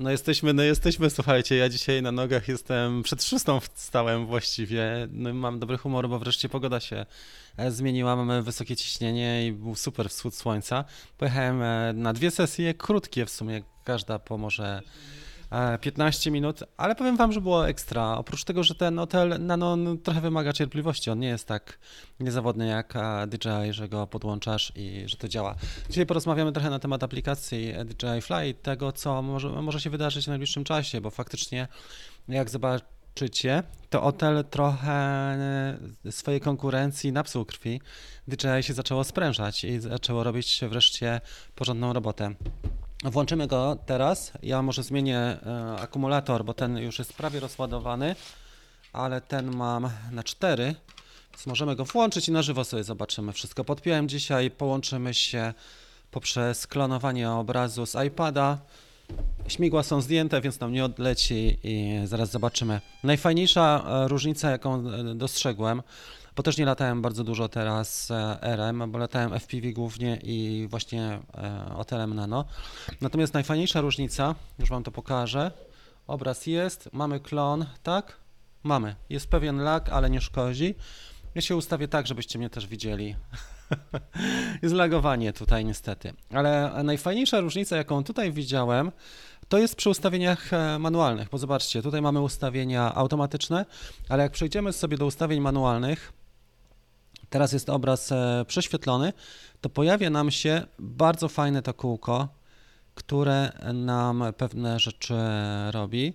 No jesteśmy, no jesteśmy, słuchajcie, ja dzisiaj na nogach jestem, przed szóstą wstałem właściwie, no mam dobry humor, bo wreszcie pogoda się e, zmieniła, mamy wysokie ciśnienie i był super wschód słońca. Pojechałem e, na dwie sesje, krótkie w sumie, każda po może 15 minut, ale powiem wam, że było ekstra. Oprócz tego, że ten hotel Nano no, trochę wymaga cierpliwości, on nie jest tak niezawodny jak DJI, że go podłączasz i że to działa. Dzisiaj porozmawiamy trochę na temat aplikacji DJI Fly i tego, co może, może się wydarzyć w najbliższym czasie, bo faktycznie jak zobaczycie, to hotel trochę swojej konkurencji napsuł krwi. DJI się zaczęło sprężać i zaczęło robić wreszcie porządną robotę. Włączymy go teraz. Ja może zmienię e, akumulator, bo ten już jest prawie rozładowany, ale ten mam na 4, więc możemy go włączyć i na żywo sobie zobaczymy wszystko. Podpiąłem dzisiaj, połączymy się poprzez klonowanie obrazu z iPada. Śmigła są zdjęte, więc nam nie odleci i zaraz zobaczymy. Najfajniejsza e, różnica, jaką e, dostrzegłem, bo też nie latałem bardzo dużo teraz e, RM, bo latałem FPV głównie i właśnie hotelem Nano. Natomiast najfajniejsza różnica, już Wam to pokażę, obraz jest, mamy klon, tak? Mamy. Jest pewien lag, ale nie szkodzi. Ja się ustawię tak, żebyście mnie też widzieli. jest lagowanie tutaj niestety. Ale najfajniejsza różnica, jaką tutaj widziałem, to jest przy ustawieniach e, manualnych, bo zobaczcie, tutaj mamy ustawienia automatyczne, ale jak przejdziemy sobie do ustawień manualnych, teraz jest obraz e, prześwietlony, to pojawia nam się bardzo fajne to kółko, które nam pewne rzeczy robi.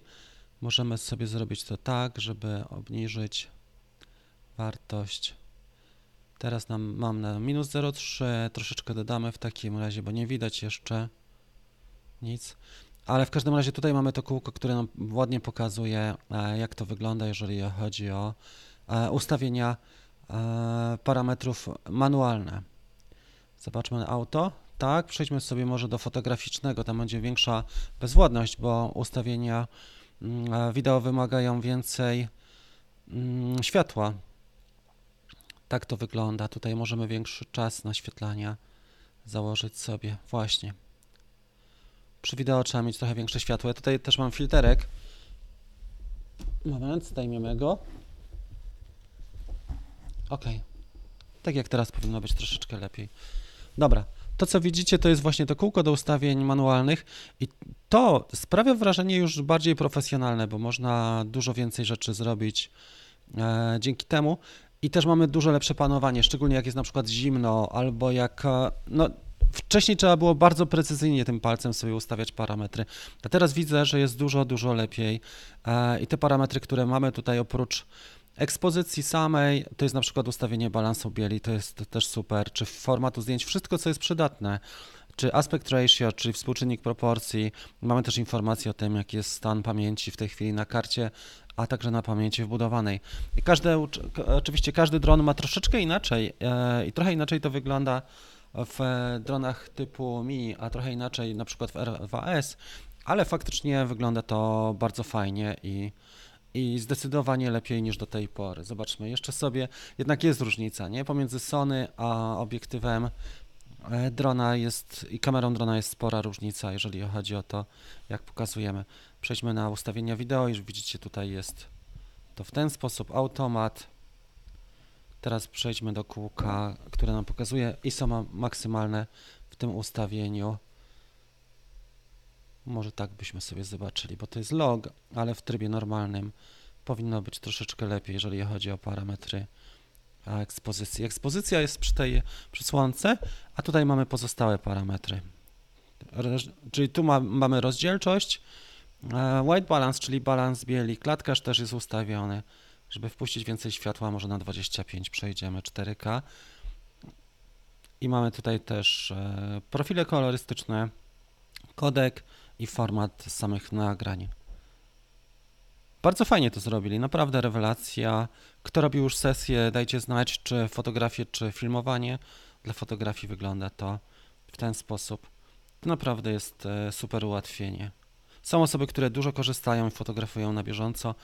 Możemy sobie zrobić to tak, żeby obniżyć wartość. Teraz nam, mam na minus 0,3, troszeczkę dodamy w takim razie, bo nie widać jeszcze nic. Ale w każdym razie tutaj mamy to kółko, które nam ładnie pokazuje, e, jak to wygląda, jeżeli chodzi o e, ustawienia parametrów manualne. Zobaczmy auto. Tak, przejdźmy sobie może do fotograficznego, tam będzie większa bezwładność, bo ustawienia mm, wideo wymagają więcej mm, światła. Tak to wygląda. Tutaj możemy większy czas naświetlania założyć sobie. Właśnie. Przy wideo trzeba mieć trochę większe światło. Ja tutaj też mam filterek. Moment, zdejmiemy go. Ok. Tak jak teraz powinno być troszeczkę lepiej. Dobra. To, co widzicie, to jest właśnie to kółko do ustawień manualnych i to sprawia wrażenie już bardziej profesjonalne, bo można dużo więcej rzeczy zrobić e, dzięki temu. I też mamy dużo lepsze panowanie, szczególnie jak jest na przykład zimno, albo jak. E, no, wcześniej trzeba było bardzo precyzyjnie tym palcem sobie ustawiać parametry. A teraz widzę, że jest dużo, dużo lepiej. E, I te parametry, które mamy tutaj oprócz ekspozycji samej, to jest na przykład ustawienie balansu bieli, to jest też super, czy formatu zdjęć, wszystko co jest przydatne, czy aspect ratio, czyli współczynnik proporcji. Mamy też informacje o tym, jaki jest stan pamięci w tej chwili na karcie a także na pamięci wbudowanej. I każde, oczywiście każdy dron ma troszeczkę inaczej e, i trochę inaczej to wygląda w dronach typu Mi, a trochę inaczej na przykład w R2S, ale faktycznie wygląda to bardzo fajnie i, i zdecydowanie lepiej niż do tej pory. Zobaczmy jeszcze sobie, jednak jest różnica, nie? Pomiędzy Sony a obiektywem e, drona jest i kamerą drona jest spora różnica, jeżeli chodzi o to, jak pokazujemy. Przejdźmy na ustawienia wideo. Już widzicie, tutaj jest to w ten sposób automat. Teraz przejdźmy do kółka, które nam pokazuje ISO maksymalne w tym ustawieniu. Może tak byśmy sobie zobaczyli, bo to jest log, ale w trybie normalnym powinno być troszeczkę lepiej, jeżeli chodzi o parametry ekspozycji. Ekspozycja jest przy tej przysłonce, a tutaj mamy pozostałe parametry. Czyli tu ma, mamy rozdzielczość, E, white balance, czyli balans bieli, klatkarz też jest ustawiony, żeby wpuścić więcej światła, może na 25 przejdziemy 4K. I mamy tutaj też e, profile kolorystyczne, kodek i format samych nagrań. Bardzo fajnie to zrobili, naprawdę rewelacja. Kto robił już sesję, dajcie znać, czy fotografię, czy filmowanie. Dla fotografii wygląda to w ten sposób. To naprawdę jest e, super ułatwienie. Są osoby, które dużo korzystają i fotografują na bieżąco.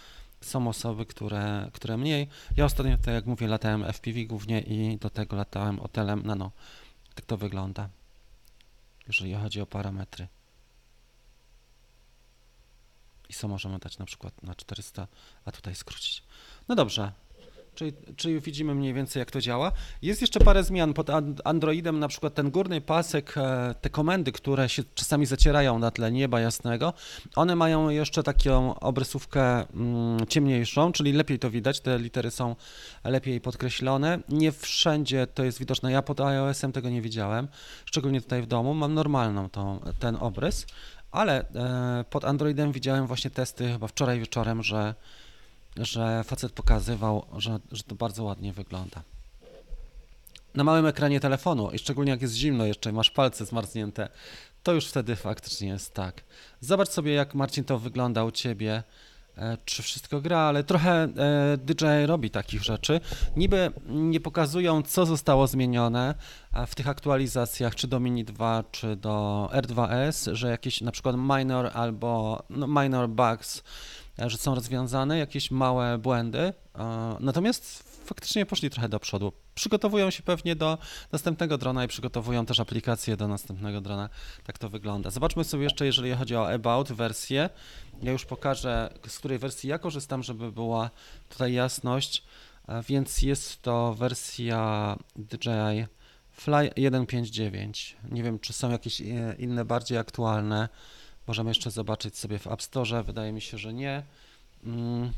Są osoby, które, które mniej. Ja ostatnio, tak jak mówię, latałem FPV głównie i do tego latałem hotelem nano. Tak to wygląda, jeżeli chodzi o parametry. ISO możemy dać na przykład na 400, a tutaj skrócić. No dobrze, Czyli, czyli widzimy mniej więcej, jak to działa. Jest jeszcze parę zmian pod Androidem, na przykład ten górny pasek, e, te komendy, które się czasami zacierają na tle nieba jasnego, one mają jeszcze taką obrysówkę mm, ciemniejszą, czyli lepiej to widać, te litery są lepiej podkreślone. Nie wszędzie to jest widoczne. Ja pod iOS-em tego nie widziałem, szczególnie tutaj w domu. Mam normalną tą, ten obrys, ale e, pod Androidem widziałem właśnie testy chyba wczoraj wieczorem, że że facet pokazywał, że, że to bardzo ładnie wygląda. Na małym ekranie telefonu, i szczególnie jak jest zimno, jeszcze masz palce zmarznięte, to już wtedy faktycznie jest tak. Zobacz sobie, jak Marcin to wygląda u ciebie, czy wszystko gra, ale trochę e, DJI robi takich rzeczy. Niby nie pokazują, co zostało zmienione w tych aktualizacjach, czy do Mini 2, czy do R2S, że jakieś na przykład minor albo no, minor bugs E, że są rozwiązane jakieś małe błędy, e, natomiast faktycznie poszli trochę do przodu. Przygotowują się pewnie do następnego drona i przygotowują też aplikacje do następnego drona. Tak to wygląda. Zobaczmy sobie jeszcze, jeżeli chodzi o About wersję. Ja już pokażę, z której wersji ja korzystam, żeby była tutaj jasność. E, więc jest to wersja DJI Fly 1.5.9. Nie wiem, czy są jakieś inne bardziej aktualne. Możemy jeszcze zobaczyć sobie w App Store. Wydaje mi się, że nie. Mm.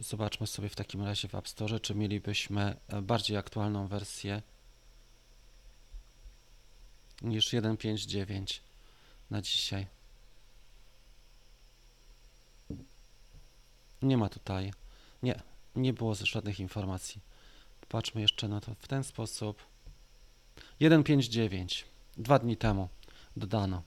Zobaczmy sobie w takim razie w App Store, czy mielibyśmy e, bardziej aktualną wersję niż 1.5.9 na dzisiaj. Nie ma tutaj. Nie, nie było żadnych informacji. Popatrzmy jeszcze na to w ten sposób. 1.5.9. Dwa dni temu dodano.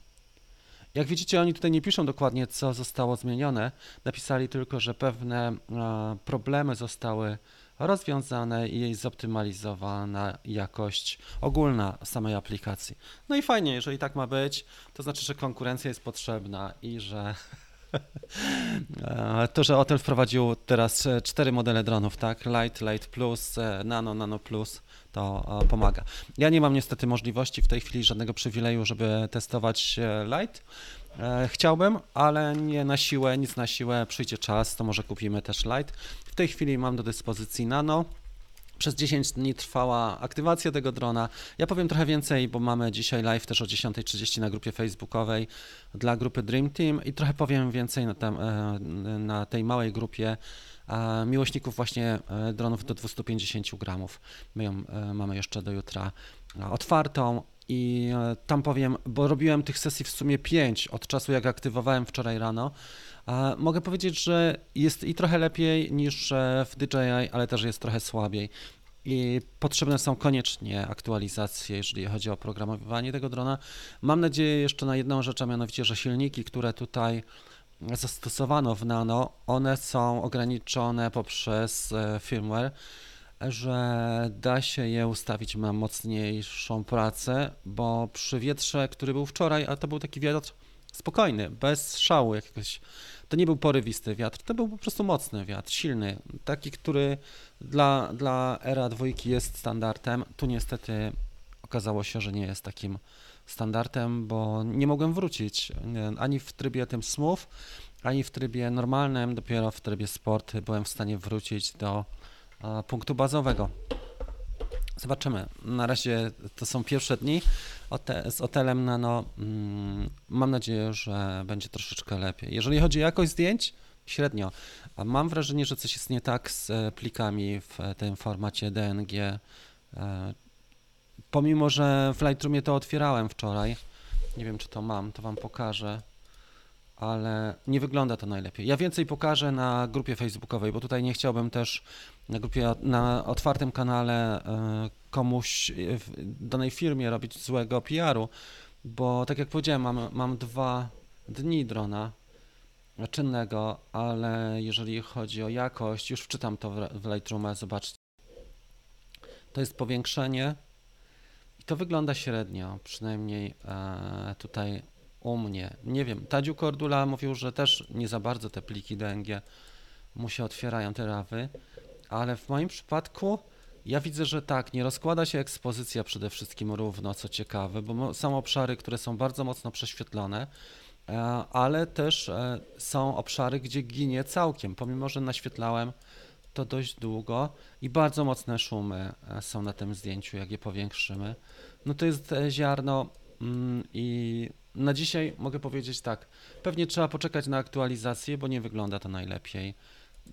Jak widzicie, oni tutaj nie piszą dokładnie, co zostało zmienione. Napisali tylko, że pewne e, problemy zostały rozwiązane i zoptymalizowana jakość ogólna samej aplikacji. No i fajnie, jeżeli tak ma być, to znaczy, że konkurencja jest potrzebna i że to, że Otel wprowadził teraz cztery modele dronów, tak? Light, Light Plus, e, Nano, Nano Plus, to pomaga. Ja nie mam niestety możliwości w tej chwili żadnego przywileju, żeby testować e, Light. E, chciałbym, ale nie na siłę, nic na siłę. Przyjdzie czas, to może kupimy też Light. W tej chwili mam do dyspozycji Nano. Przez 10 dni trwała aktywacja tego drona. Ja powiem trochę więcej, bo mamy dzisiaj live też o 10.30 na grupie facebookowej dla grupy Dream Team i trochę powiem więcej na, tem, e, na tej małej grupie miłośników właśnie e, dronów do 250 gramów. My ją e, mamy jeszcze do jutra otwartą i tam powiem, bo robiłem tych sesji w sumie 5 od czasu jak aktywowałem wczoraj rano. Mogę powiedzieć, że jest i trochę lepiej niż w DJI, ale też jest trochę słabiej. I potrzebne są koniecznie aktualizacje, jeżeli chodzi o programowanie tego drona. Mam nadzieję jeszcze na jedną rzecz, a mianowicie, że silniki, które tutaj zastosowano w Nano, one są ograniczone poprzez e, firmware, że da się je ustawić na mocniejszą pracę, bo przy wietrze, który był wczoraj, a to był taki wiatr spokojny, bez szału jakiegoś, to nie był porywisty wiatr, to był po prostu mocny wiatr, silny, taki, który dla, dla era dwójki jest standardem. Tu niestety okazało się, że nie jest takim standardem, bo nie mogłem wrócić ani w trybie tym smooth, ani w trybie normalnym, dopiero w trybie sport byłem w stanie wrócić do punktu bazowego. Zobaczymy. Na razie to są pierwsze dni z hotelem Nano. Mm, mam nadzieję, że będzie troszeczkę lepiej. Jeżeli chodzi o jakość zdjęć, średnio. Mam wrażenie, że coś jest nie tak z e, plikami w tym formacie DNG. E, pomimo, że w Lightroomie to otwierałem wczoraj, nie wiem czy to mam, to Wam pokażę, ale nie wygląda to najlepiej. Ja więcej pokażę na grupie facebookowej, bo tutaj nie chciałbym też na grupie, na otwartym kanale e, komuś w danej firmie robić złego PR-u, bo tak jak powiedziałem, mam, mam dwa dni drona czynnego, ale jeżeli chodzi o jakość, już wczytam to w Lightroomie, zobaczcie. To jest powiększenie i to wygląda średnio, przynajmniej e, tutaj u mnie. Nie wiem, Tadziu Kordula mówił, że też nie za bardzo te pliki DNG mu się otwierają te rawy, ale w moim przypadku ja widzę, że tak, nie rozkłada się ekspozycja przede wszystkim równo, co ciekawe, bo są obszary, które są bardzo mocno prześwietlone, e, ale też e, są obszary, gdzie ginie całkiem, pomimo że naświetlałem to dość długo i bardzo mocne szumy e, są na tym zdjęciu, jak je powiększymy. No to jest ziarno mm, i na dzisiaj mogę powiedzieć tak, pewnie trzeba poczekać na aktualizację, bo nie wygląda to najlepiej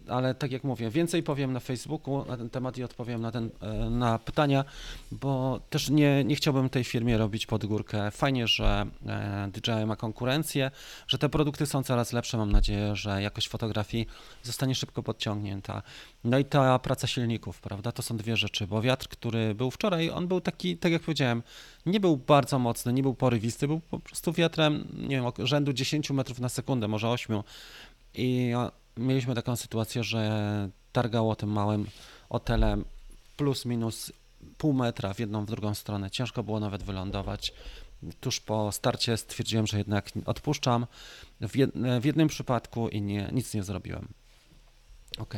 ale tak jak mówię, więcej powiem na Facebooku na ten temat i odpowiem na, ten, e, na pytania, bo też nie, nie chciałbym tej firmie robić pod górkę. Fajnie, że e, DJI ma konkurencję, że te produkty są coraz lepsze. Mam nadzieję, że jakość fotografii zostanie szybko podciągnięta. No i ta praca silników, prawda? To są dwie rzeczy, bo wiatr, który był wczoraj, on był taki, tak jak powiedziałem, nie był bardzo mocny, nie był porywisty, był po prostu wiatrem, nie wiem, rzędu 10 metrów na sekundę, może 8. I mieliśmy taką sytuację, że targało tym małym hotelem plus minus pół metra w jedną, w drugą stronę. Ciężko było nawet wylądować. Tuż po starcie stwierdziłem, że jednak odpuszczam. W, jed, w jednym przypadku i nie, nic nie zrobiłem. Ok.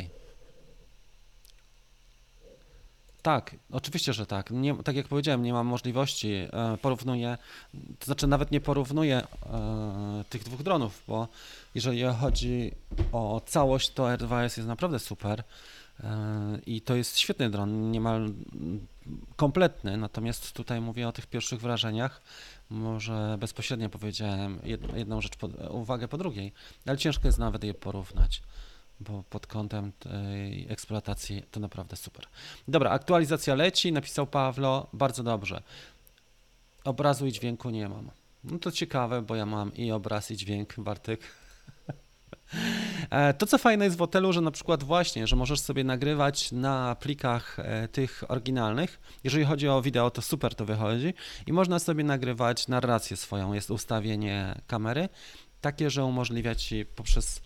Tak, oczywiście, że tak. Nie, tak jak powiedziałem, nie mam możliwości. E, porównuję, to znaczy nawet nie porównuję e, tych dwóch dronów, bo jeżeli chodzi o całość, to R2S jest naprawdę super e, i to jest świetny dron, niemal kompletny, natomiast tutaj mówię o tych pierwszych wrażeniach, może bezpośrednio powiedziałem jedną rzecz, uwagę po drugiej, ale ciężko jest nawet je porównać bo pod kątem tej eksploatacji to naprawdę super. Dobra, aktualizacja leci, napisał Pawlo, bardzo dobrze. Obrazu i dźwięku nie mam. No to ciekawe, bo ja mam i obraz, i dźwięk, Bartek. E, to, co fajne jest w hotelu, że na przykład właśnie, że możesz sobie nagrywać na plikach e, tych oryginalnych. Jeżeli chodzi o wideo, to super to wychodzi i można sobie nagrywać narrację swoją. Jest ustawienie kamery takie, że umożliwia ci poprzez e,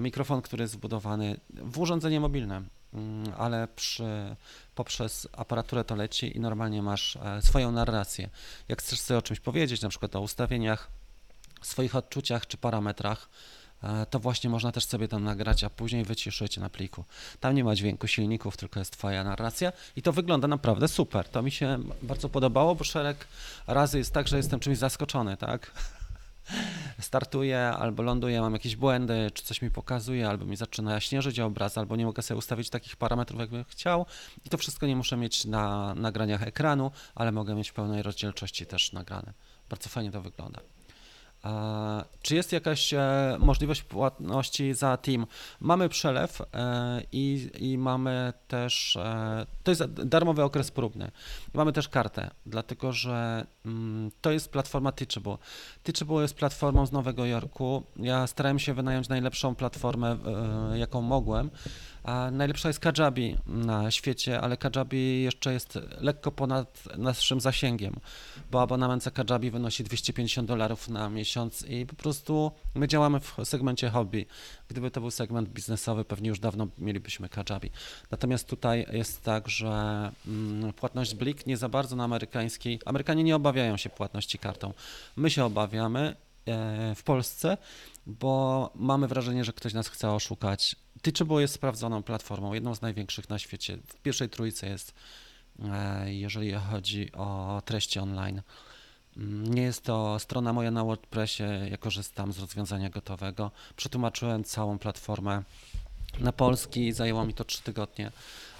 mikrofon, który jest wbudowany w urządzenie mobilne, mm, ale przy, poprzez aparaturę to leci i normalnie masz swoją narrację. Jak chcesz sobie o czymś powiedzieć, na przykład o ustawieniach, swoich odczuciach czy parametrach, E, to właśnie można też sobie tam nagrać, a później wyciszyć na pliku. Tam nie ma dźwięku silników, tylko jest Twoja narracja i to wygląda naprawdę super. To mi się bardzo podobało, bo szereg razy jest tak, że jestem czymś zaskoczony, tak? Startuję albo ląduję, mam jakieś błędy, czy coś mi pokazuje, albo mi zaczyna śnieżyć obraz, albo nie mogę sobie ustawić takich parametrów, jakbym chciał. I to wszystko nie muszę mieć na nagraniach ekranu, ale mogę mieć w pełnej rozdzielczości też nagrane. Bardzo fajnie to wygląda. Czy jest jakaś e, możliwość płatności za team? Mamy przelew e, i, i mamy też, e, to jest darmowy okres próbny. Mamy też kartę, dlatego że mm, to jest platforma Teachable. Teachable jest platformą z Nowego Jorku. Ja starałem się wynająć najlepszą platformę, jaką mogłem. A najlepsza jest Kajabi na świecie, ale Kajabi jeszcze jest lekko ponad naszym zasięgiem, bo abonament za Kajabi wynosi 250 dolarów na miesiąc i po prostu my działamy w segmencie hobby. Gdyby to był segment biznesowy, pewnie już dawno mielibyśmy Kajabi. Natomiast tutaj jest tak, że mm, płatność Blik nie za bardzo na amerykańskiej. Amerykanie nie obawiają się płatności kartą. My się obawiamy e, w Polsce, bo mamy wrażenie, że ktoś nas chce oszukać. Teachable jest sprawdzoną platformą, jedną z największych na świecie. W pierwszej trójce jest, e, jeżeli chodzi o treści online. Mm, nie jest to strona moja na WordPressie, ja korzystam z rozwiązania gotowego. Przetłumaczyłem całą platformę na polski, zajęło mi to 3 tygodnie.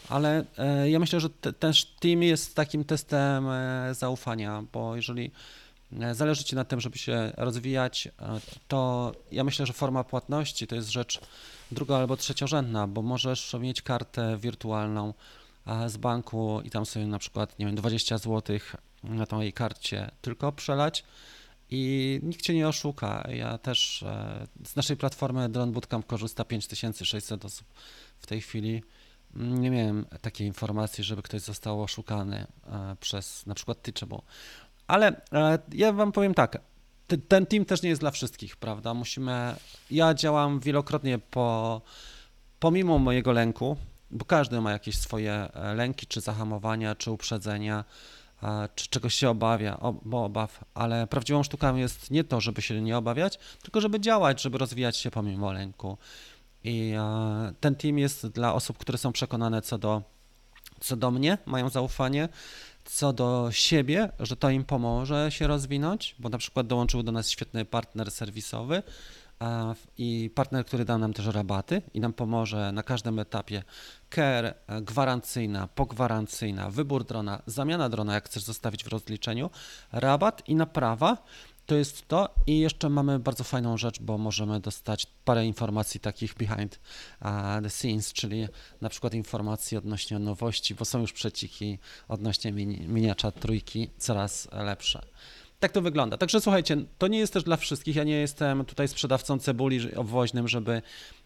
Ale e, ja myślę, że te, ten team jest takim testem e, zaufania, bo jeżeli zależy Ci na tym, żeby się rozwijać, e, to ja myślę, że forma płatności to jest rzecz druga albo trzeciorzędna, bo możesz mieć kartę wirtualną z banku i tam sobie na przykład, nie wiem, 20 zł na tej karcie tylko przelać i nikt Cię nie oszuka. Ja też e, z naszej platformy Drone Bootcamp korzysta 5600 osób w tej chwili. Nie miałem takiej informacji, żeby ktoś został oszukany przez na przykład Teachable. Ale e, ja wam powiem tak, ten team też nie jest dla wszystkich, prawda? Musimy. Ja działam wielokrotnie po, pomimo mojego lęku, bo każdy ma jakieś swoje e, lęki, czy zahamowania, czy uprzedzenia, e, czy czegoś się obawia, bo obaw, ale prawdziwą sztuką jest nie to, żeby się nie obawiać, tylko żeby działać, żeby rozwijać się pomimo lęku. I ten team jest dla osób, które są przekonane co do co do mnie, mają zaufanie, co do siebie, że to im pomoże się rozwinąć, bo na przykład dołączył do nas świetny partner serwisowy i partner, który da nam też rabaty i nam pomoże na każdym etapie care, e, gwarancyjna, pogwarancyjna, wybór drona, zamiana drona, jak chcesz zostawić w rozliczeniu, rabat i naprawa. To jest to i jeszcze mamy bardzo fajną rzecz, bo możemy dostać parę informacji takich behind the scenes, czyli na przykład informacji odnośnie nowości, bo są już przeciki odnośnie mini, miniacza trójki coraz lepsze. Tak to wygląda. Także słuchajcie, to nie jest też dla wszystkich. Ja nie jestem tutaj sprzedawcą cebuli obwoźnym, żeby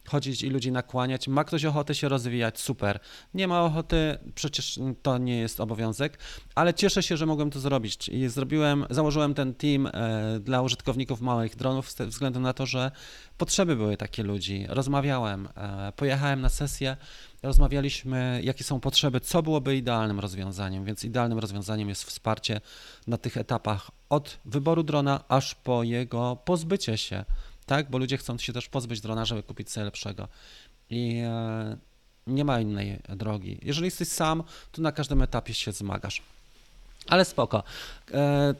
chodzić i ludzi nakłaniać. Ma ktoś ochotę się rozwijać, super. Nie ma ochoty, przecież to nie jest obowiązek, ale cieszę się, że mogłem to zrobić. I zrobiłem, założyłem ten team e, dla użytkowników małych dronów ze względu na to, że potrzeby były takie ludzi. Rozmawiałem, e, pojechałem na sesję, rozmawialiśmy, jakie są potrzeby, co byłoby idealnym rozwiązaniem, więc idealnym rozwiązaniem jest wsparcie na tych etapach od wyboru drona aż po jego pozbycie się tak? Bo ludzie chcą się też pozbyć drona, żeby kupić sobie lepszego. I e, nie ma innej drogi. Jeżeli jesteś sam, to na każdym etapie się zmagasz. Ale spoko. E,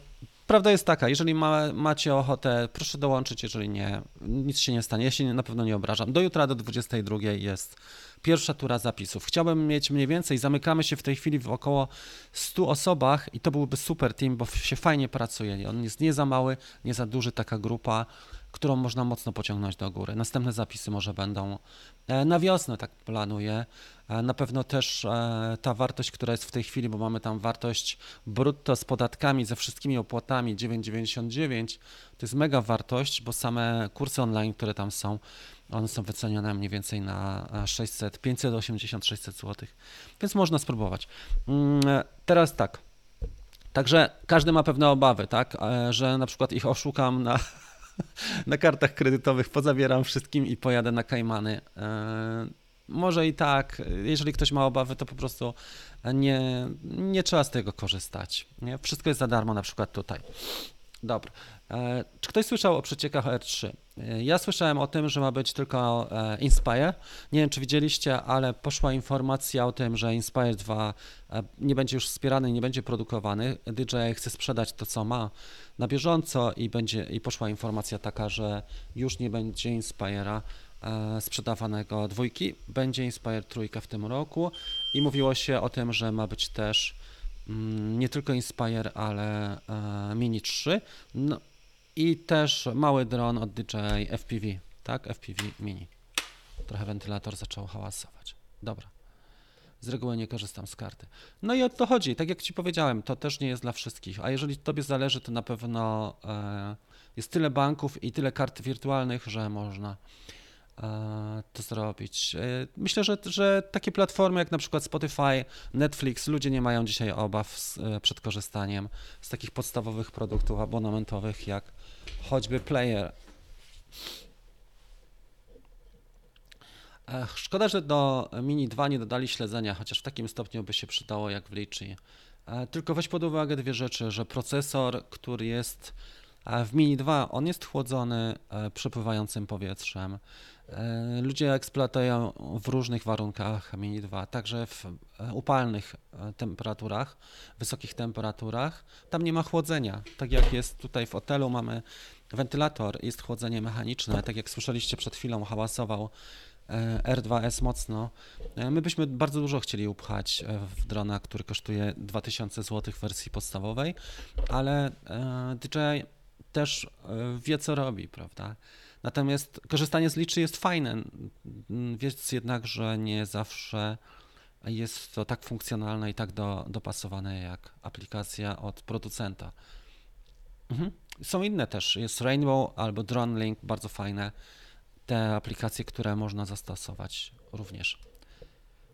prawda jest taka, jeżeli ma, macie ochotę, proszę dołączyć, jeżeli nie, nic się nie stanie. Ja się na pewno nie obrażam. Do jutra do 22 jest pierwsza tura zapisów. Chciałbym mieć mniej więcej, zamykamy się w tej chwili w około 100 osobach i to byłby super team, bo się fajnie pracuje. On jest nie za mały, nie za duży, taka grupa którą można mocno pociągnąć do góry. Następne zapisy może będą e, na wiosnę, tak planuję. E, na pewno też e, ta wartość, która jest w tej chwili, bo mamy tam wartość brutto z podatkami, ze wszystkimi opłatami 9,99, to jest mega wartość, bo same kursy online, które tam są, one są wycenione mniej więcej na 600, 580, 600 zł, więc można spróbować. Mm, teraz tak. Także każdy ma pewne obawy, tak, że na przykład ich oszukam na na kartach kredytowych pozabieram wszystkim i pojadę na Kajmany. E, może i tak, jeżeli ktoś ma obawy, to po prostu nie, nie trzeba z tego korzystać. Wszystko jest za darmo, na przykład tutaj. Dobra. E, czy ktoś słyszał o przeciekach R3? E, ja słyszałem o tym, że ma być tylko e, Inspire. Nie wiem, czy widzieliście, ale poszła informacja o tym, że Inspire 2 nie będzie już wspierany, nie będzie produkowany. DJI chce sprzedać to, co ma na bieżąco i, będzie, i poszła informacja taka, że już nie będzie Inspire'a sprzedawanego dwójki, będzie Inspire trójka w tym roku i mówiło się o tym, że ma być też nie tylko Inspire, ale e, Mini 3. No, I też mały dron od DJI FPV, tak? FPV Mini. Trochę wentylator zaczął hałasować. Dobra. Z reguły nie korzystam z karty. No i o to chodzi. Tak jak Ci powiedziałem, to też nie jest dla wszystkich. A jeżeli Tobie zależy, to na pewno e, jest tyle banków i tyle kart wirtualnych, że można to zrobić. E, myślę, że, że takie platformy jak na przykład Spotify, Netflix, ludzie nie mają dzisiaj obaw z, e, przed korzystaniem z takich podstawowych produktów abonamentowych jak choćby Player. E, szkoda, że do Mini 2 nie dodali śledzenia, chociaż w takim stopniu by się przydało jak w Litchi. Tylko weź pod uwagę dwie rzeczy, że procesor, który jest w Mini 2, on jest chłodzony przepływającym powietrzem. E, ludzie eksploatują w różnych warunkach Mini 2, także w e, upalnych e, temperaturach, wysokich temperaturach. Tam nie ma chłodzenia. Tak jak jest tutaj w hotelu, mamy wentylator, jest chłodzenie mechaniczne. Tak jak słyszeliście przed chwilą, hałasował R2S mocno. My byśmy bardzo dużo chcieli upchać w drona, który kosztuje 2000 zł w wersji podstawowej, ale DJI też wie co robi, prawda? Natomiast korzystanie z liczy jest fajne, więc jednak, że nie zawsze jest to tak funkcjonalne i tak do, dopasowane jak aplikacja od producenta. Mhm. Są inne też, jest Rainbow albo DroneLink, bardzo fajne. Te aplikacje, które można zastosować również.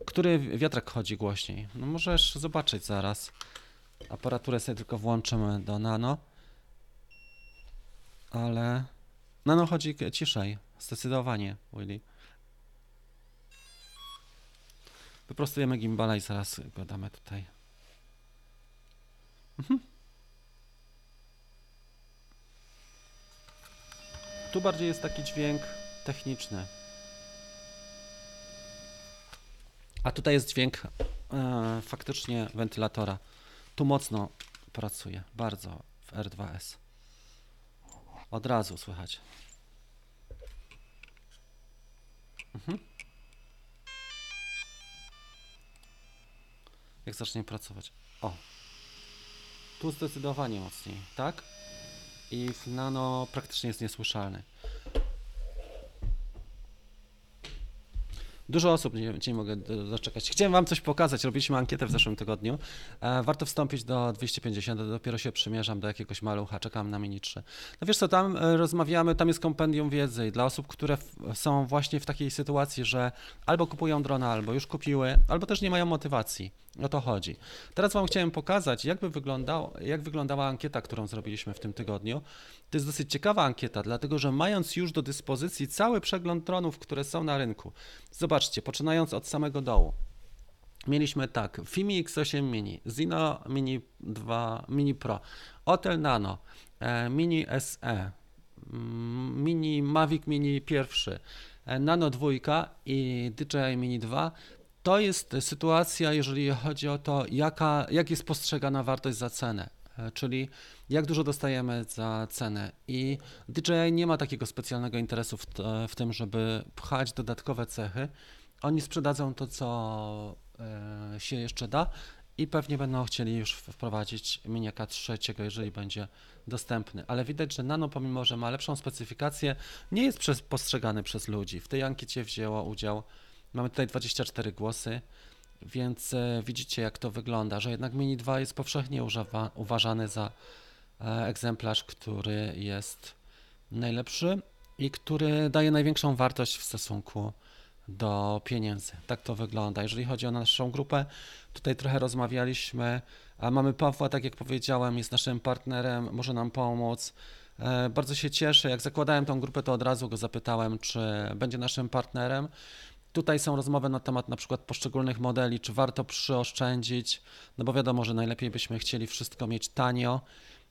Który wiatrak chodzi głośniej? No możesz zobaczyć zaraz. Aparaturę sobie tylko włączymy do nano. Ale no, no, chodzi ciszej. Zdecydowanie, Willy. Wyprostujemy gimbala i zaraz go damy tutaj. Mhm. Tu bardziej jest taki dźwięk techniczny. A tutaj jest dźwięk e, faktycznie wentylatora. Tu mocno pracuje, bardzo w R2S. Od razu słychać. Mhm. Jak zacznie pracować. O. Tu zdecydowanie mocniej, tak? I w nano praktycznie jest niesłyszalny. Dużo osób nie, nie mogę do- doczekać. Chciałem Wam coś pokazać. Robiliśmy ankietę w zeszłym tygodniu. E, warto wstąpić do 250. Dopiero się przymierzam do jakiegoś malucha. Czekam na Mini 3. No wiesz co, tam e, rozmawiamy, tam jest kompendium wiedzy i dla osób, które są właśnie w takiej sytuacji, że albo kupują drona, albo już kupiły, albo też nie mają motywacji. O to chodzi. Teraz Wam chciałem pokazać, jakby wyglądał, jak wyglądała ankieta, którą zrobiliśmy w tym tygodniu. To jest dosyć ciekawa ankieta, dlatego że mając już do dyspozycji cały przegląd dronów, które są na rynku, zobaczcie, poczynając od samego dołu. Mieliśmy tak, Fimi X8 Mini, Zino Mini 2, Mini Pro, Otel Nano, e, Mini SE, mm, Mini Mavic Mini pierwszy, e, Nano 2 i DJI Mini 2. To jest sytuacja, jeżeli chodzi o to, jaka, jak jest postrzegana wartość za cenę, czyli jak dużo dostajemy za cenę. I DJI nie ma takiego specjalnego interesu w, w tym, żeby pchać dodatkowe cechy. Oni sprzedadzą to, co e, się jeszcze da i pewnie będą chcieli już wprowadzić miniaka trzeciego, jeżeli będzie dostępny. Ale widać, że Nano, pomimo że ma lepszą specyfikację, nie jest przez, postrzegany przez ludzi. W tej ankiecie wzięło udział, mamy tutaj 24 głosy, więc e, widzicie, jak to wygląda, że jednak Mini 2 jest powszechnie użawa, uważany za e, egzemplarz, który jest najlepszy i który daje największą wartość w stosunku do pieniędzy. Tak to wygląda. Jeżeli chodzi o naszą grupę, tutaj trochę rozmawialiśmy. Mamy Pawła, tak jak powiedziałem, jest naszym partnerem, może nam pomóc. E, Bardzo się cieszę. Jak zakładałem tą grupę, to od razu go zapytałem, czy będzie naszym partnerem. Tutaj są rozmowy na temat na przykład poszczególnych modeli, czy warto przyoszczędzić, no bo wiadomo, że najlepiej byśmy chcieli wszystko mieć tanio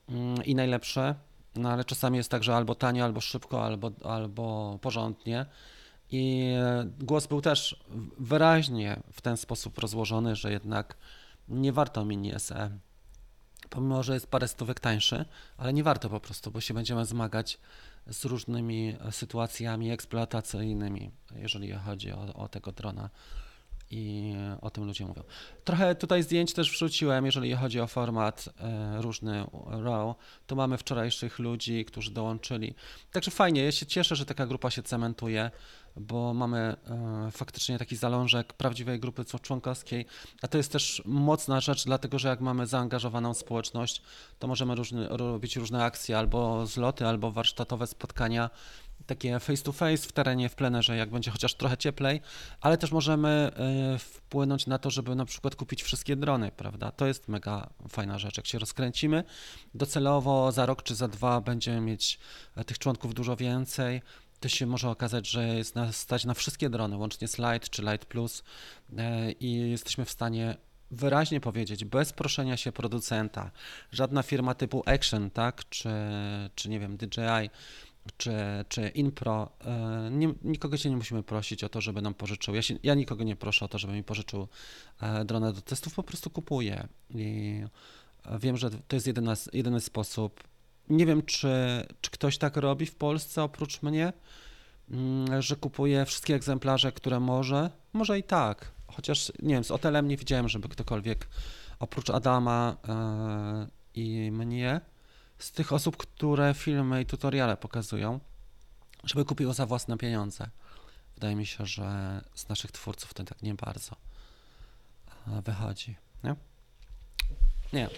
mm, i najlepsze, no ale czasami jest tak, że albo tanio, albo szybko, albo, albo porządnie. I e, głos był też wyraźnie w ten sposób rozłożony, że jednak nie warto mini SE. Pomimo, że jest parę stówek tańszy, ale nie warto po prostu, bo się będziemy zmagać z różnymi sytuacjami eksploatacyjnymi, jeżeli chodzi o, o tego drona. I o tym ludzie mówią. Trochę tutaj zdjęć też wrzuciłem, jeżeli chodzi o format e, różny RAW. Tu mamy wczorajszych ludzi, którzy dołączyli. Także fajnie, ja się cieszę, że taka grupa się cementuje, bo mamy e, faktycznie taki zalążek prawdziwej grupy czł- członkowskiej, a to jest też mocna rzecz, dlatego że jak mamy zaangażowaną społeczność, to możemy różny, robić różne akcje, albo zloty, albo warsztatowe spotkania, takie face to face w terenie, w plenerze, jak będzie chociaż trochę cieplej, ale też możemy e, wpłynąć na to, żeby na przykład kupić wszystkie drony, prawda? To jest mega fajna rzecz. Jak się rozkręcimy, docelowo za rok czy za dwa będziemy mieć e, tych członków dużo więcej. To się może okazać, że jest nas stać na wszystkie drony, łącznie z Lite czy Lite Plus e, i jesteśmy w stanie wyraźnie powiedzieć, bez proszenia się producenta, żadna firma typu Action, tak, czy, czy nie wiem, DJI, czy, czy Inpro, e, nie, nikogo się nie musimy prosić o to, żeby nam pożyczył. Ja, się, ja nikogo nie proszę o to, żeby mi pożyczył e, dronę do testów, po prostu kupuję. I wiem, że to jest jedyna, jedyny sposób. Nie wiem, czy, czy ktoś tak robi w Polsce oprócz mnie, mm, że kupuje wszystkie egzemplarze, które może. Może i tak, chociaż nie wiem, z Otelem nie widziałem, żeby ktokolwiek oprócz Adama e, i mnie z tych osób, które filmy i tutoriale pokazują, żeby kupiło za własne pieniądze. Wydaje mi się, że z naszych twórców to tak nie bardzo e, wychodzi. Nie? Nie.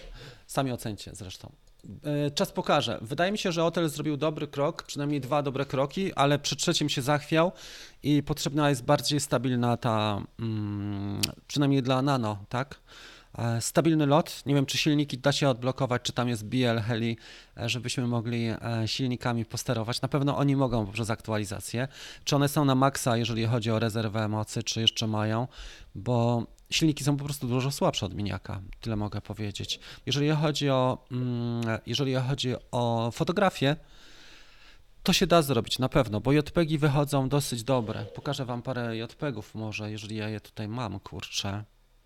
Sami ocencie zresztą. E, Czas pokaże. Wydaje mi się, że Otel zrobił dobry krok, przynajmniej dwa dobre kroki, ale przy trzecim się zachwiał i potrzebna jest bardziej stabilna ta, mm, przynajmniej dla Nano, tak? E, Stabilny lot. Nie wiem, czy silniki da się odblokować, czy tam jest BL Heli, e, żebyśmy mogli silnikami posterować. Na pewno oni mogą poprzez aktualizację. Czy one są na maksa, jeżeli chodzi o rezerwę mocy, czy jeszcze mają, bo silniki są po prostu dużo słabsze od miniaka. Tyle mogę powiedzieć. Jeżeli chodzi o, mm, jeżeli chodzi o fotografię, to się da zrobić na pewno, bo JPEGi wychodzą dosyć dobre. Pokażę wam parę JPEGów może, jeżeli ja je tutaj mam, kurczę.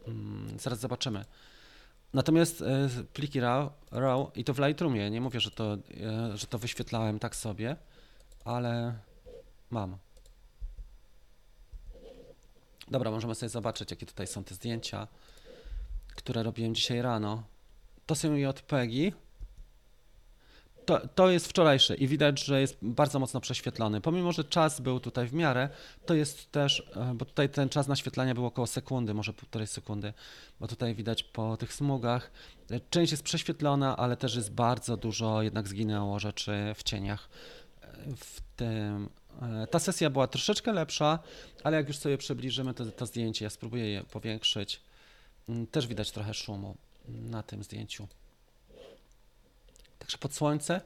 Mm, zaraz zobaczymy. Natomiast e, pliki RAW, RAW i to w Lightroomie, nie mówię, że to, e, że to wyświetlałem tak sobie, ale mam. Dobra, możemy sobie zobaczyć, jakie tutaj są te zdjęcia, które robiłem dzisiaj rano. To są JPEGi. To, to jest wczorajszy i widać, że jest bardzo mocno prześwietlony. Pomimo, że czas był tutaj w miarę, to jest też, e, bo tutaj ten czas naświetlania był około sekundy, może półtorej sekundy, bo tutaj widać po tych smugach. e, Część jest prześwietlona, ale też jest bardzo dużo, jednak zginęło rzeczy w cieniach. E, W tym, ta sesja była troszeczkę lepsza, ale jak już sobie przybliżymy to, to zdjęcie, ja spróbuję je powiększyć. Mm, Też widać trochę szumu na tym zdjęciu. Także pod słońce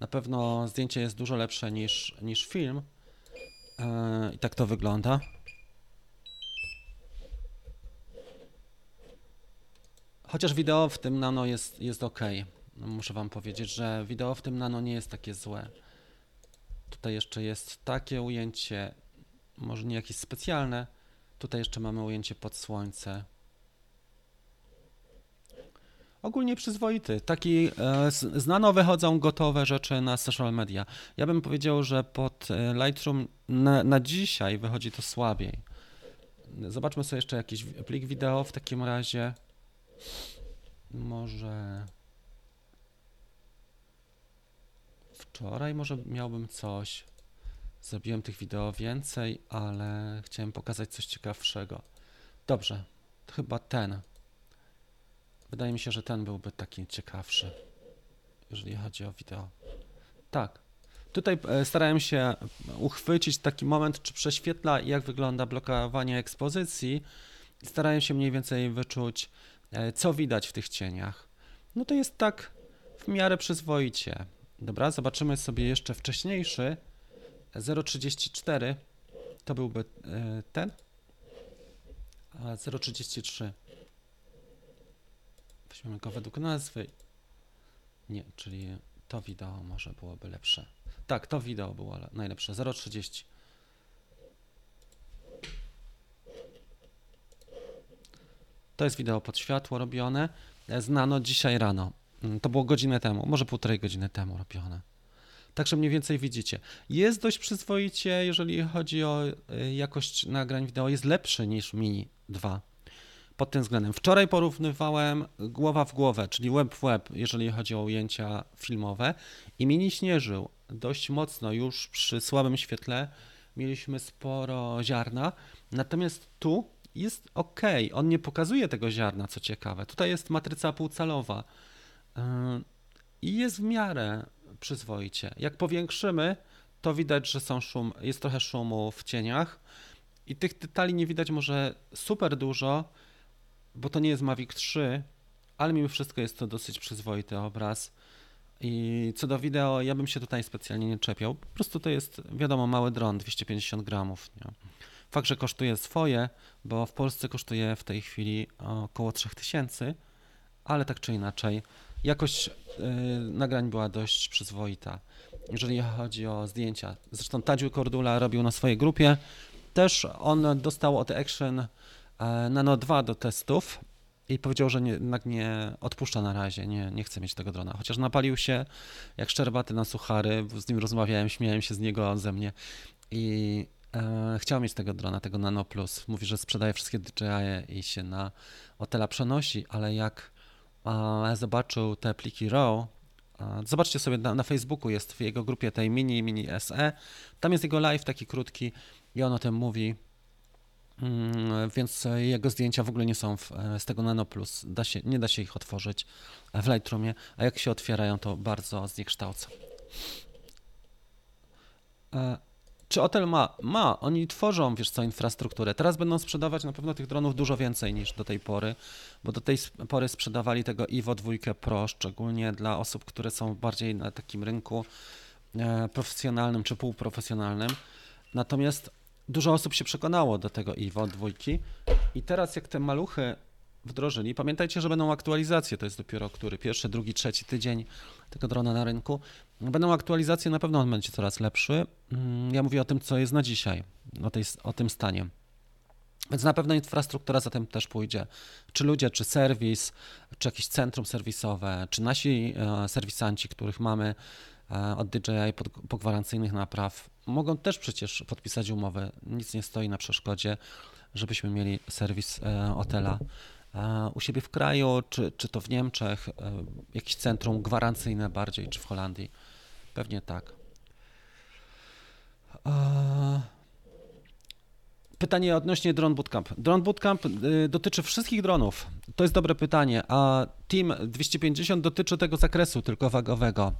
na pewno zdjęcie jest dużo lepsze niż, niż film. E, I tak to wygląda. Chociaż wideo w tym nano jest, jest ok. Muszę Wam powiedzieć, że wideo w tym nano nie jest takie złe. Tutaj jeszcze jest takie ujęcie, może nie jakieś specjalne. Tutaj jeszcze mamy ujęcie pod słońce. Ogólnie przyzwoity. Taki e, z, z nano wychodzą gotowe rzeczy na social media. Ja bym powiedział, że pod e, Lightroom na, na dzisiaj wychodzi to słabiej. Zobaczmy sobie jeszcze jakiś plik wideo w takim razie. Może. Wczoraj może miałbym coś. Zrobiłem tych wideo więcej, ale chciałem pokazać coś ciekawszego. Dobrze, chyba ten. Wydaje mi się, że ten byłby taki ciekawszy, jeżeli chodzi o wideo. Tak. Tutaj e, starałem się uchwycić taki moment, czy prześwietla jak wygląda blokowanie ekspozycji. Starałem się mniej więcej wyczuć, e, co widać w tych cieniach. No to jest tak w miarę przyzwoicie. Dobra, zobaczymy sobie jeszcze wcześniejszy. 0,34 to byłby e, ten, a 0,33 Weźmiemy go według nazwy. Nie, czyli to wideo może byłoby lepsze. Tak, to wideo było le- najlepsze. 0,30. To jest wideo pod światło robione. e, Znano dzisiaj rano. Mm, To było godzinę temu, może półtorej godziny temu robione. Także mniej więcej widzicie. Jest dość przyzwoicie, jeżeli chodzi o e, jakość nagrań wideo. Jest lepszy niż Mini 2 pod tym względem. Wczoraj porównywałem głowa w głowę, czyli web w web, jeżeli chodzi o ujęcia filmowe i mini śnieżył dość mocno już przy słabym świetle. Mieliśmy sporo ziarna, natomiast tu jest ok. On nie pokazuje tego ziarna, co ciekawe. Tutaj jest matryca półcalowa i jest w miarę przyzwoicie. Jak powiększymy, to widać, że są szum, jest trochę szumu w cieniach i tych detali nie widać może super dużo, bo to nie jest Mavic 3, ale mimo wszystko jest to dosyć przyzwoity obraz. I co do wideo, ja bym się tutaj specjalnie nie czepiał. Po prostu to jest, wiadomo, mały dron, 250 gramów. Nie? Fakt, że kosztuje swoje, bo w Polsce kosztuje w tej chwili około 3000, ale tak czy inaczej, jakość yy, nagrań była dość przyzwoita, jeżeli chodzi o zdjęcia. Zresztą Tadziu Cordula robił na swojej grupie. Też on dostał od Action e, Nano 2 do testów i powiedział, że nie, jednak nie odpuszcza na razie, nie, nie chce mieć tego drona. Chociaż napalił się jak szczerbaty na suchary, z nim rozmawiałem, śmiałem się z niego, on ze mnie i e, chciał mieć tego drona, tego Nano Plus. Mówi, że sprzedaje wszystkie DJI i się na Otela przenosi, ale jak e, zobaczył te pliki RAW, zobaczcie sobie na, na Facebooku, jest w jego grupie tej mini, mini SE, tam jest jego live taki krótki i on o tym mówi, Mm, więc jego zdjęcia w ogóle nie są w, z tego Nano Plus. Da się, nie da się ich otworzyć w Lightroomie, a jak się otwierają, to bardzo zniekształca. E, Czy Otel ma? Ma. Oni tworzą, wiesz co, infrastrukturę. Teraz będą sprzedawać na pewno tych dronów dużo więcej niż do tej pory, bo do tej pory sprzedawali tego Ivo 2 Pro, szczególnie dla osób, które są bardziej na takim rynku e, profesjonalnym czy półprofesjonalnym. Natomiast dużo osób się przekonało do tego Ivo 2 i teraz jak te maluchy wdrożyli, pamiętajcie, że będą aktualizacje, to jest dopiero który, pierwszy, drugi, trzeci tydzień tego drona na rynku. Będą aktualizacje, na pewno on będzie coraz lepszy. Mm, Ja mówię o tym, co jest na dzisiaj, o, tej, o tym stanie. Więc na pewno infrastruktura za tym też pójdzie. Czy ludzie, czy serwis, czy jakieś centrum serwisowe, czy nasi e, serwisanci, których mamy e, od DJI pod, po gwarancyjnych napraw, mogą też przecież podpisać umowę. Nic nie stoi na przeszkodzie, żebyśmy mieli serwis e, hotela e, u siebie w kraju, czy, czy to w Niemczech, e, jakieś centrum gwarancyjne bardziej, czy w Holandii. Pewnie tak. E, Pytanie odnośnie Drone Bootcamp. Drone Bootcamp dotyczy wszystkich dronów. To jest dobre pytanie, a Team 250 dotyczy tego zakresu tylko wagowego.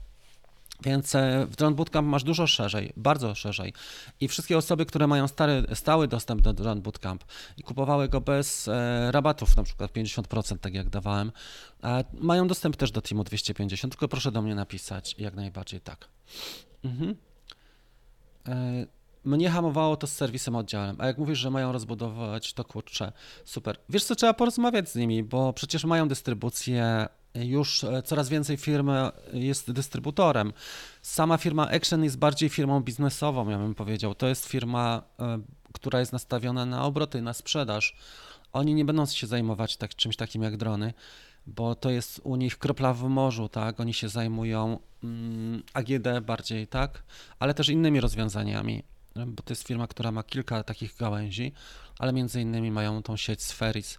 Więc e, w Drone Bootcamp masz dużo szerzej, bardzo szerzej. I wszystkie osoby, które mają stary, stały dostęp do Drone Bootcamp i kupowały go bez e, rabatów, na przykład 50%, tak jak dawałem, e, mają dostęp też do Teamu 250, tylko proszę do mnie napisać, jak najbardziej tak. Mhm. E, mnie hamowało to z serwisem oddziałem, a jak mówisz, że mają rozbudować, to kurczę, super. Wiesz co, trzeba porozmawiać z nimi, bo przecież mają dystrybucję, już e, coraz więcej firm jest dystrybutorem. Sama firma Action jest bardziej firmą biznesową, ja bym powiedział. To jest firma, e, która jest nastawiona na obroty, na sprzedaż. Oni nie będą się zajmować tak, czymś takim jak drony, bo to jest u nich kropla w morzu, tak? Oni się zajmują mm, AGD bardziej, tak? Ale też innymi rozwiązaniami bo to jest firma, która ma kilka takich gałęzi, ale między innymi mają tą sieć Spheris e,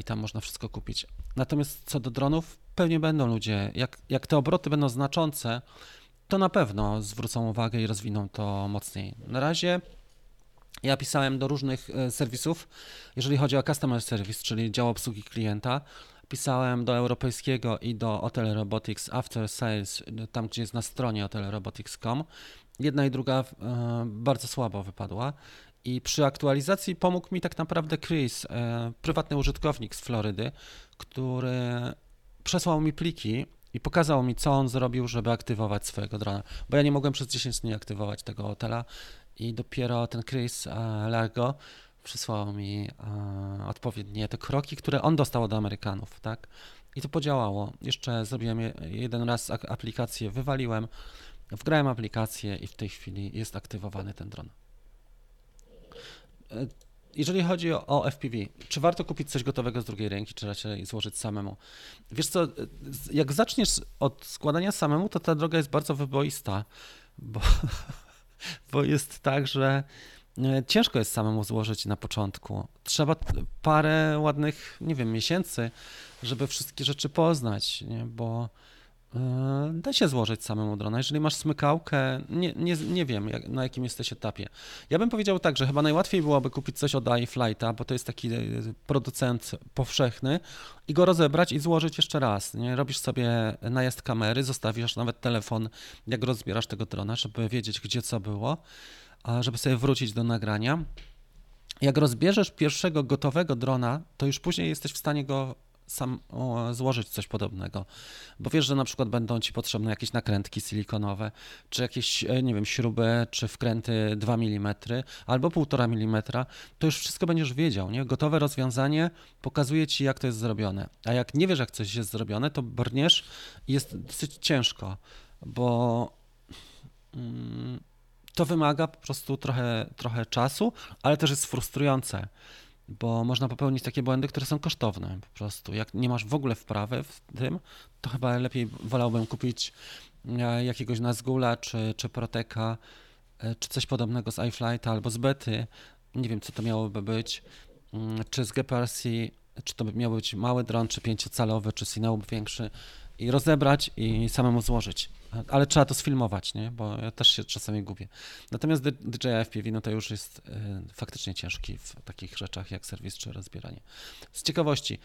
i tam można wszystko kupić. Natomiast co do dronów, pewnie będą ludzie, jak, jak te obroty będą znaczące, to na pewno zwrócą uwagę i rozwiną to mocniej. Na razie ja pisałem do różnych e, serwisów, jeżeli chodzi o customer service, czyli dział obsługi klienta. Pisałem do europejskiego i do Hotel Robotics After Sales, tam gdzie jest na stronie hotelrobotics.com jedna i druga e, bardzo słabo wypadła. I przy aktualizacji pomógł mi tak naprawdę Chris, e, prywatny użytkownik z Florydy, który przesłał mi pliki i pokazał mi, co on zrobił, żeby aktywować swojego drona. Bo ja nie mogłem przez 10 dni aktywować tego hotela i dopiero ten Chris e, Largo przysłał mi odpowiednie te kroki, które on dostał od Amerykanów, tak? I to podziałało. Jeszcze zrobiłem jeden raz aplikację, wywaliłem, Wgrałem aplikację i w tej chwili jest aktywowany ten dron. E, jeżeli chodzi o, FPV, czy warto kupić coś gotowego z drugiej ręki, czy raczej złożyć samemu? Wiesz co, jak zaczniesz od składania samemu, to ta droga jest bardzo wyboista, bo, bo jest tak, że e, ciężko jest samemu złożyć na początku. Trzeba parę ładnych, nie wiem, miesięcy, żeby wszystkie rzeczy poznać, nie? bo E, da się złożyć samemu drona. Jeżeli masz smykałkę, nie, nie, nie wiem jak, na jakim jesteś etapie. Ja bym powiedział tak, że chyba najłatwiej byłoby kupić coś od iFlighta, bo to jest taki e, producent powszechny i go rozebrać i złożyć jeszcze raz. Nie? Robisz sobie najazd kamery, zostawiasz nawet telefon, jak rozbierasz tego drona, żeby wiedzieć, gdzie co było, żeby sobie wrócić do nagrania. Jak rozbierzesz pierwszego gotowego drona, to już później jesteś w stanie go sam złożyć coś podobnego. Bo wiesz, że na przykład będą ci potrzebne jakieś nakrętki silikonowe, czy jakieś, e, nie wiem, śruby, czy wkręty 2 mm albo 1,5 mm. To już wszystko będziesz wiedział, nie? Gotowe rozwiązanie pokazuje ci, jak to jest zrobione. A jak nie wiesz, jak coś jest zrobione, to brniesz i jest dosyć ciężko, bo. Mm, to wymaga po prostu trochę, trochę czasu, ale też jest frustrujące bo można popełnić takie błędy, które są kosztowne po prostu. Jak nie masz w ogóle wprawy w tym, to chyba lepiej wolałbym kupić e, jakiegoś Nazgula, czy, czy Proteka, e, czy coś podobnego z iFlight albo z Bety. Nie wiem, co to miałoby być. Mm, czy z GPRC, czy to by miał być mały dron, czy pięciocalowy, czy Cineub większy i rozebrać i samemu złożyć ale trzeba to sfilmować, nie? bo ja też się czasami gubię. Natomiast DJI FPV no to już jest e, faktycznie ciężki w takich rzeczach jak serwis czy rozbieranie. Z ciekawości,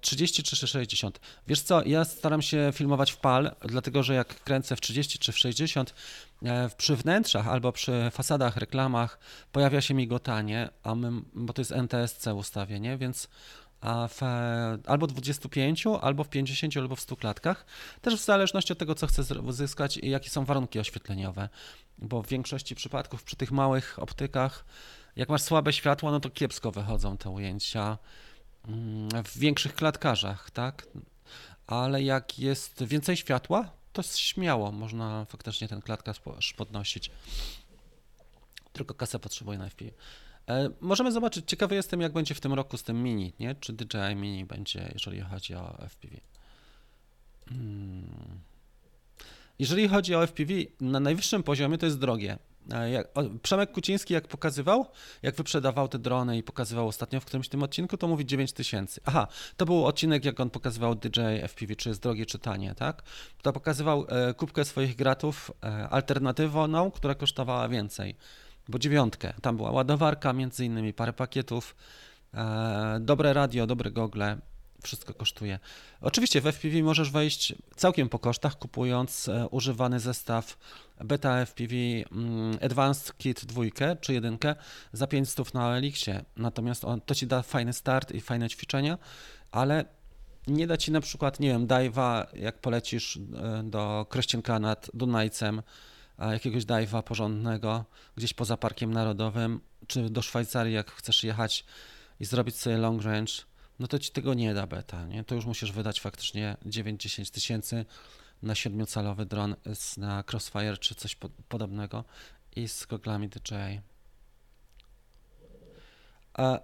30 e, czy 60? Wiesz co, ja staram się filmować w PAL, dlatego że jak kręcę w 30 czy w 60, e, przy wnętrzach albo przy fasadach, reklamach pojawia się migotanie, a my, bo to jest NTSC ustawienie, więc a w albo 25, albo w 50, albo w 100 klatkach. Też w zależności od tego, co chcę uzyskać i jakie są warunki oświetleniowe. Bo w większości przypadków przy tych małych optykach, jak masz słabe światło, no to kiepsko wychodzą te ujęcia. Mm, w większych klatkarzach, tak? Ale jak jest więcej światła, to śmiało można faktycznie ten klatkarz podnosić. Tylko kasę potrzebuje na. E, możemy zobaczyć, ciekawy jestem, jak będzie w tym roku z tym mini, nie? Czy DJI Mini będzie, jeżeli chodzi o FPV. Hmm. Jeżeli chodzi o FPV, na najwyższym poziomie to jest drogie. E, jak, Przemek Kuciński jak pokazywał, jak wyprzedawał te drony i pokazywał ostatnio w którymś tym odcinku, to mówi 9 tysięcy. Aha, to był odcinek, jak on pokazywał DJI FPV, czy jest drogie, czy tanie, tak? To pokazywał e, kubkę swoich gratów e, alternatywną, która kosztowała więcej, bo dziewiątkę. Tam była ładowarka, między innymi parę pakietów, e, dobre radio, dobre gogle, wszystko kosztuje. Oczywiście w FPV możesz wejść całkiem po kosztach, kupując e, używany zestaw Beta FPV mm, Advanced Kit 2 czy 1 za 500 na Elixie. Natomiast on, to ci da fajny start i fajne ćwiczenia, ale nie da ci na przykład, nie wiem, dive'a, jak polecisz e, do Krościenka nad Dunajcem, jakiegoś dive'a porządnego, gdzieś poza Parkiem Narodowym, czy do Szwajcarii, jak chcesz jechać i zrobić sobie long range, no to ci tego nie da beta, nie? To już musisz wydać faktycznie 9-10 tysięcy na siedmiocalowy dron na Crossfire czy coś po- podobnego i z goglami DJI. A,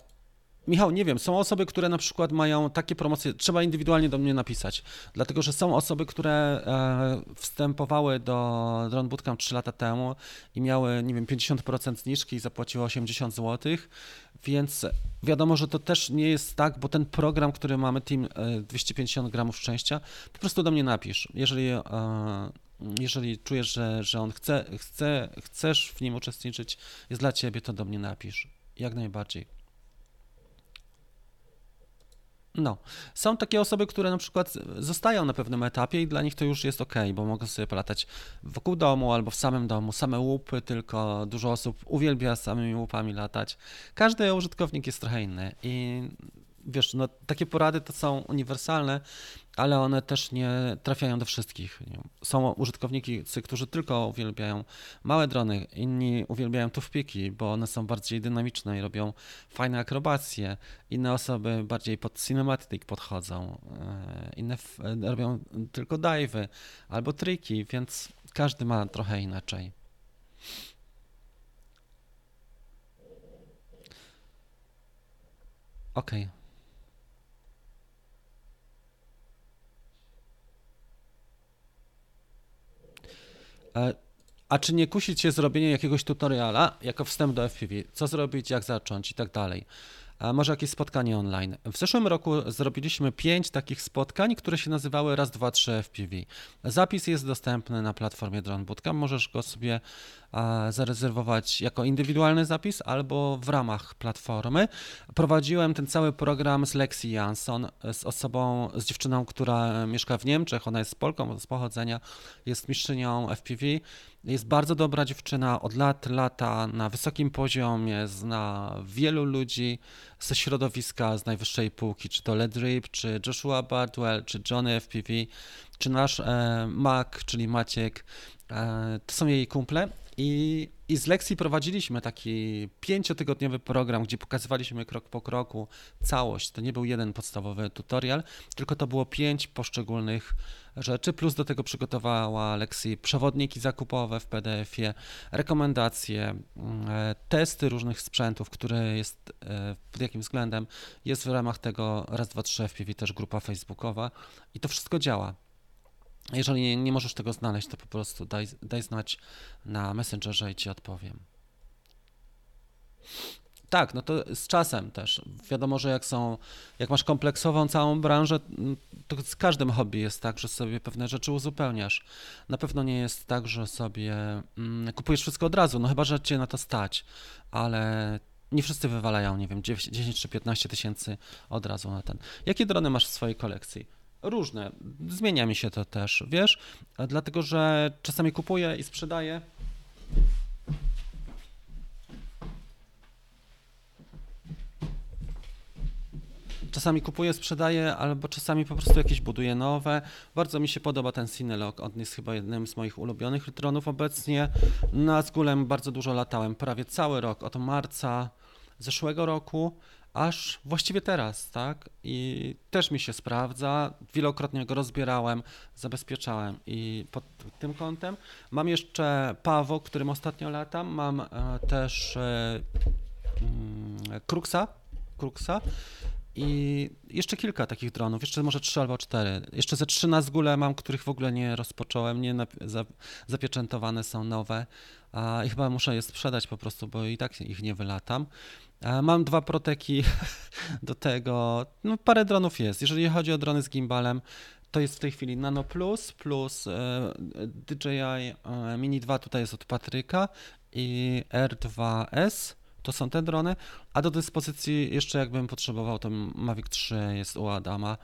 Michał, nie wiem, są osoby, które na przykład mają takie promocje, trzeba indywidualnie do mnie napisać, dlatego że są osoby, które e, wstępowały do Drone Bootcamp 3 lata temu i miały, nie wiem, 50% zniżki i zapłaciły 80 zł, więc wiadomo, że to też nie jest tak, bo ten program, który mamy, Team e, 250 gramów szczęścia, po prostu do mnie napisz. Jeżeli, e, jeżeli czujesz, że, że on chce, chce, chcesz w nim uczestniczyć, jest dla ciebie, to do mnie napisz. Jak najbardziej. No, są takie osoby, które na przykład zostają na pewnym etapie i dla nich to już jest ok, bo mogą sobie polatać wokół domu albo w samym domu, same łupy, tylko dużo osób uwielbia samymi łupami latać. Każdy użytkownik jest trochę inny i wiesz, no, takie porady to są uniwersalne, ale one też nie trafiają do wszystkich. Są użytkownicy, którzy tylko uwielbiają małe drony, inni uwielbiają tufpiki, bo one są bardziej dynamiczne i robią fajne akrobacje. Inne osoby bardziej pod cinematic podchodzą, e, inne f- robią tylko dive'y albo triki, więc każdy ma trochę inaczej. Okej. E, A czy nie kusi cię zrobienie jakiegoś tutoriala jako wstęp do FPV? Co zrobić, jak zacząć i tak dalej? A może jakieś spotkanie online? W zeszłym roku zrobiliśmy pięć takich spotkań, które się nazywały raz, dwa, trzy FPV. Zapis jest dostępny na platformie Drone Bootcamp. Możesz go sobie zarezerwować jako indywidualny zapis albo w ramach platformy. Prowadziłem ten cały program z Lexi Jansson, z osobą, z dziewczyną, która mieszka w Niemczech. Ona jest Polką z pochodzenia, jest mistrzynią FPV. Jest bardzo dobra dziewczyna, od lat lata na wysokim poziomie, zna wielu ludzi ze środowiska z najwyższej półki, czy to Led Rip, czy Joshua Bardwell, czy Johnny FPV, czy nasz e, Mac, czyli Maciek. E, to są jej kumple. I, I z lekcji prowadziliśmy taki pięciotygodniowy program, gdzie pokazywaliśmy krok po kroku całość. To nie był jeden podstawowy tutorial, tylko to było pięć poszczególnych rzeczy, plus do tego przygotowała Lexi przewodniki zakupowe w PDF-ie, rekomendacje, mm, e, testy różnych sprzętów, które jest e, pod jakim względem. Jest w ramach tego raz, dwa, trzy FPV też grupa facebookowa i to wszystko działa. Jeżeli nie, nie możesz tego znaleźć, to po prostu daj, daj znać na Messengerze i ci odpowiem. Tak, no to z czasem też. Wiadomo, że jak są, jak masz kompleksową całą branżę, mm, to z każdym hobby jest tak, że sobie pewne rzeczy uzupełniasz. Na pewno nie jest tak, że sobie mm, kupujesz wszystko od razu, no chyba, że cię na to stać, ale nie wszyscy wywalają, nie wiem, 10 czy 15 tysięcy od razu na ten. Jakie drony masz w swojej kolekcji? Różne. Zmienia mi się to też, wiesz? Dlatego, że czasami kupuję i sprzedaję. Czasami kupuję, sprzedaję, albo czasami po prostu jakieś buduję nowe. Bardzo mi się podoba ten Cinelog. On jest chyba jednym z moich ulubionych dronów obecnie. Na Zgulem bardzo dużo latałem, prawie cały rok, od marca zeszłego roku, aż właściwie teraz, tak? I też mi się sprawdza. Wielokrotnie go rozbierałem, zabezpieczałem i pod tym kątem. Mam jeszcze Pawo, którym ostatnio latam. Mam e, też e, mm, Kruxa, Kruxa i jeszcze kilka takich dronów, jeszcze może trzy albo cztery. Jeszcze ze trzy na zgóle mam, których w ogóle nie rozpocząłem, nie zapieczętowane są nowe a, i chyba muszę je sprzedać po prostu, bo i tak ich nie wylatam. Mam dwa proteki do tego, no parę dronów jest. Jeżeli chodzi o drony z gimbalem, to jest w tej chwili Nano Plus plus e, DJI e, Mini 2 tutaj jest od Patryka i R2S to są te drony, a do dyspozycji jeszcze jakbym potrzebował, to Mavic 3 jest u Adama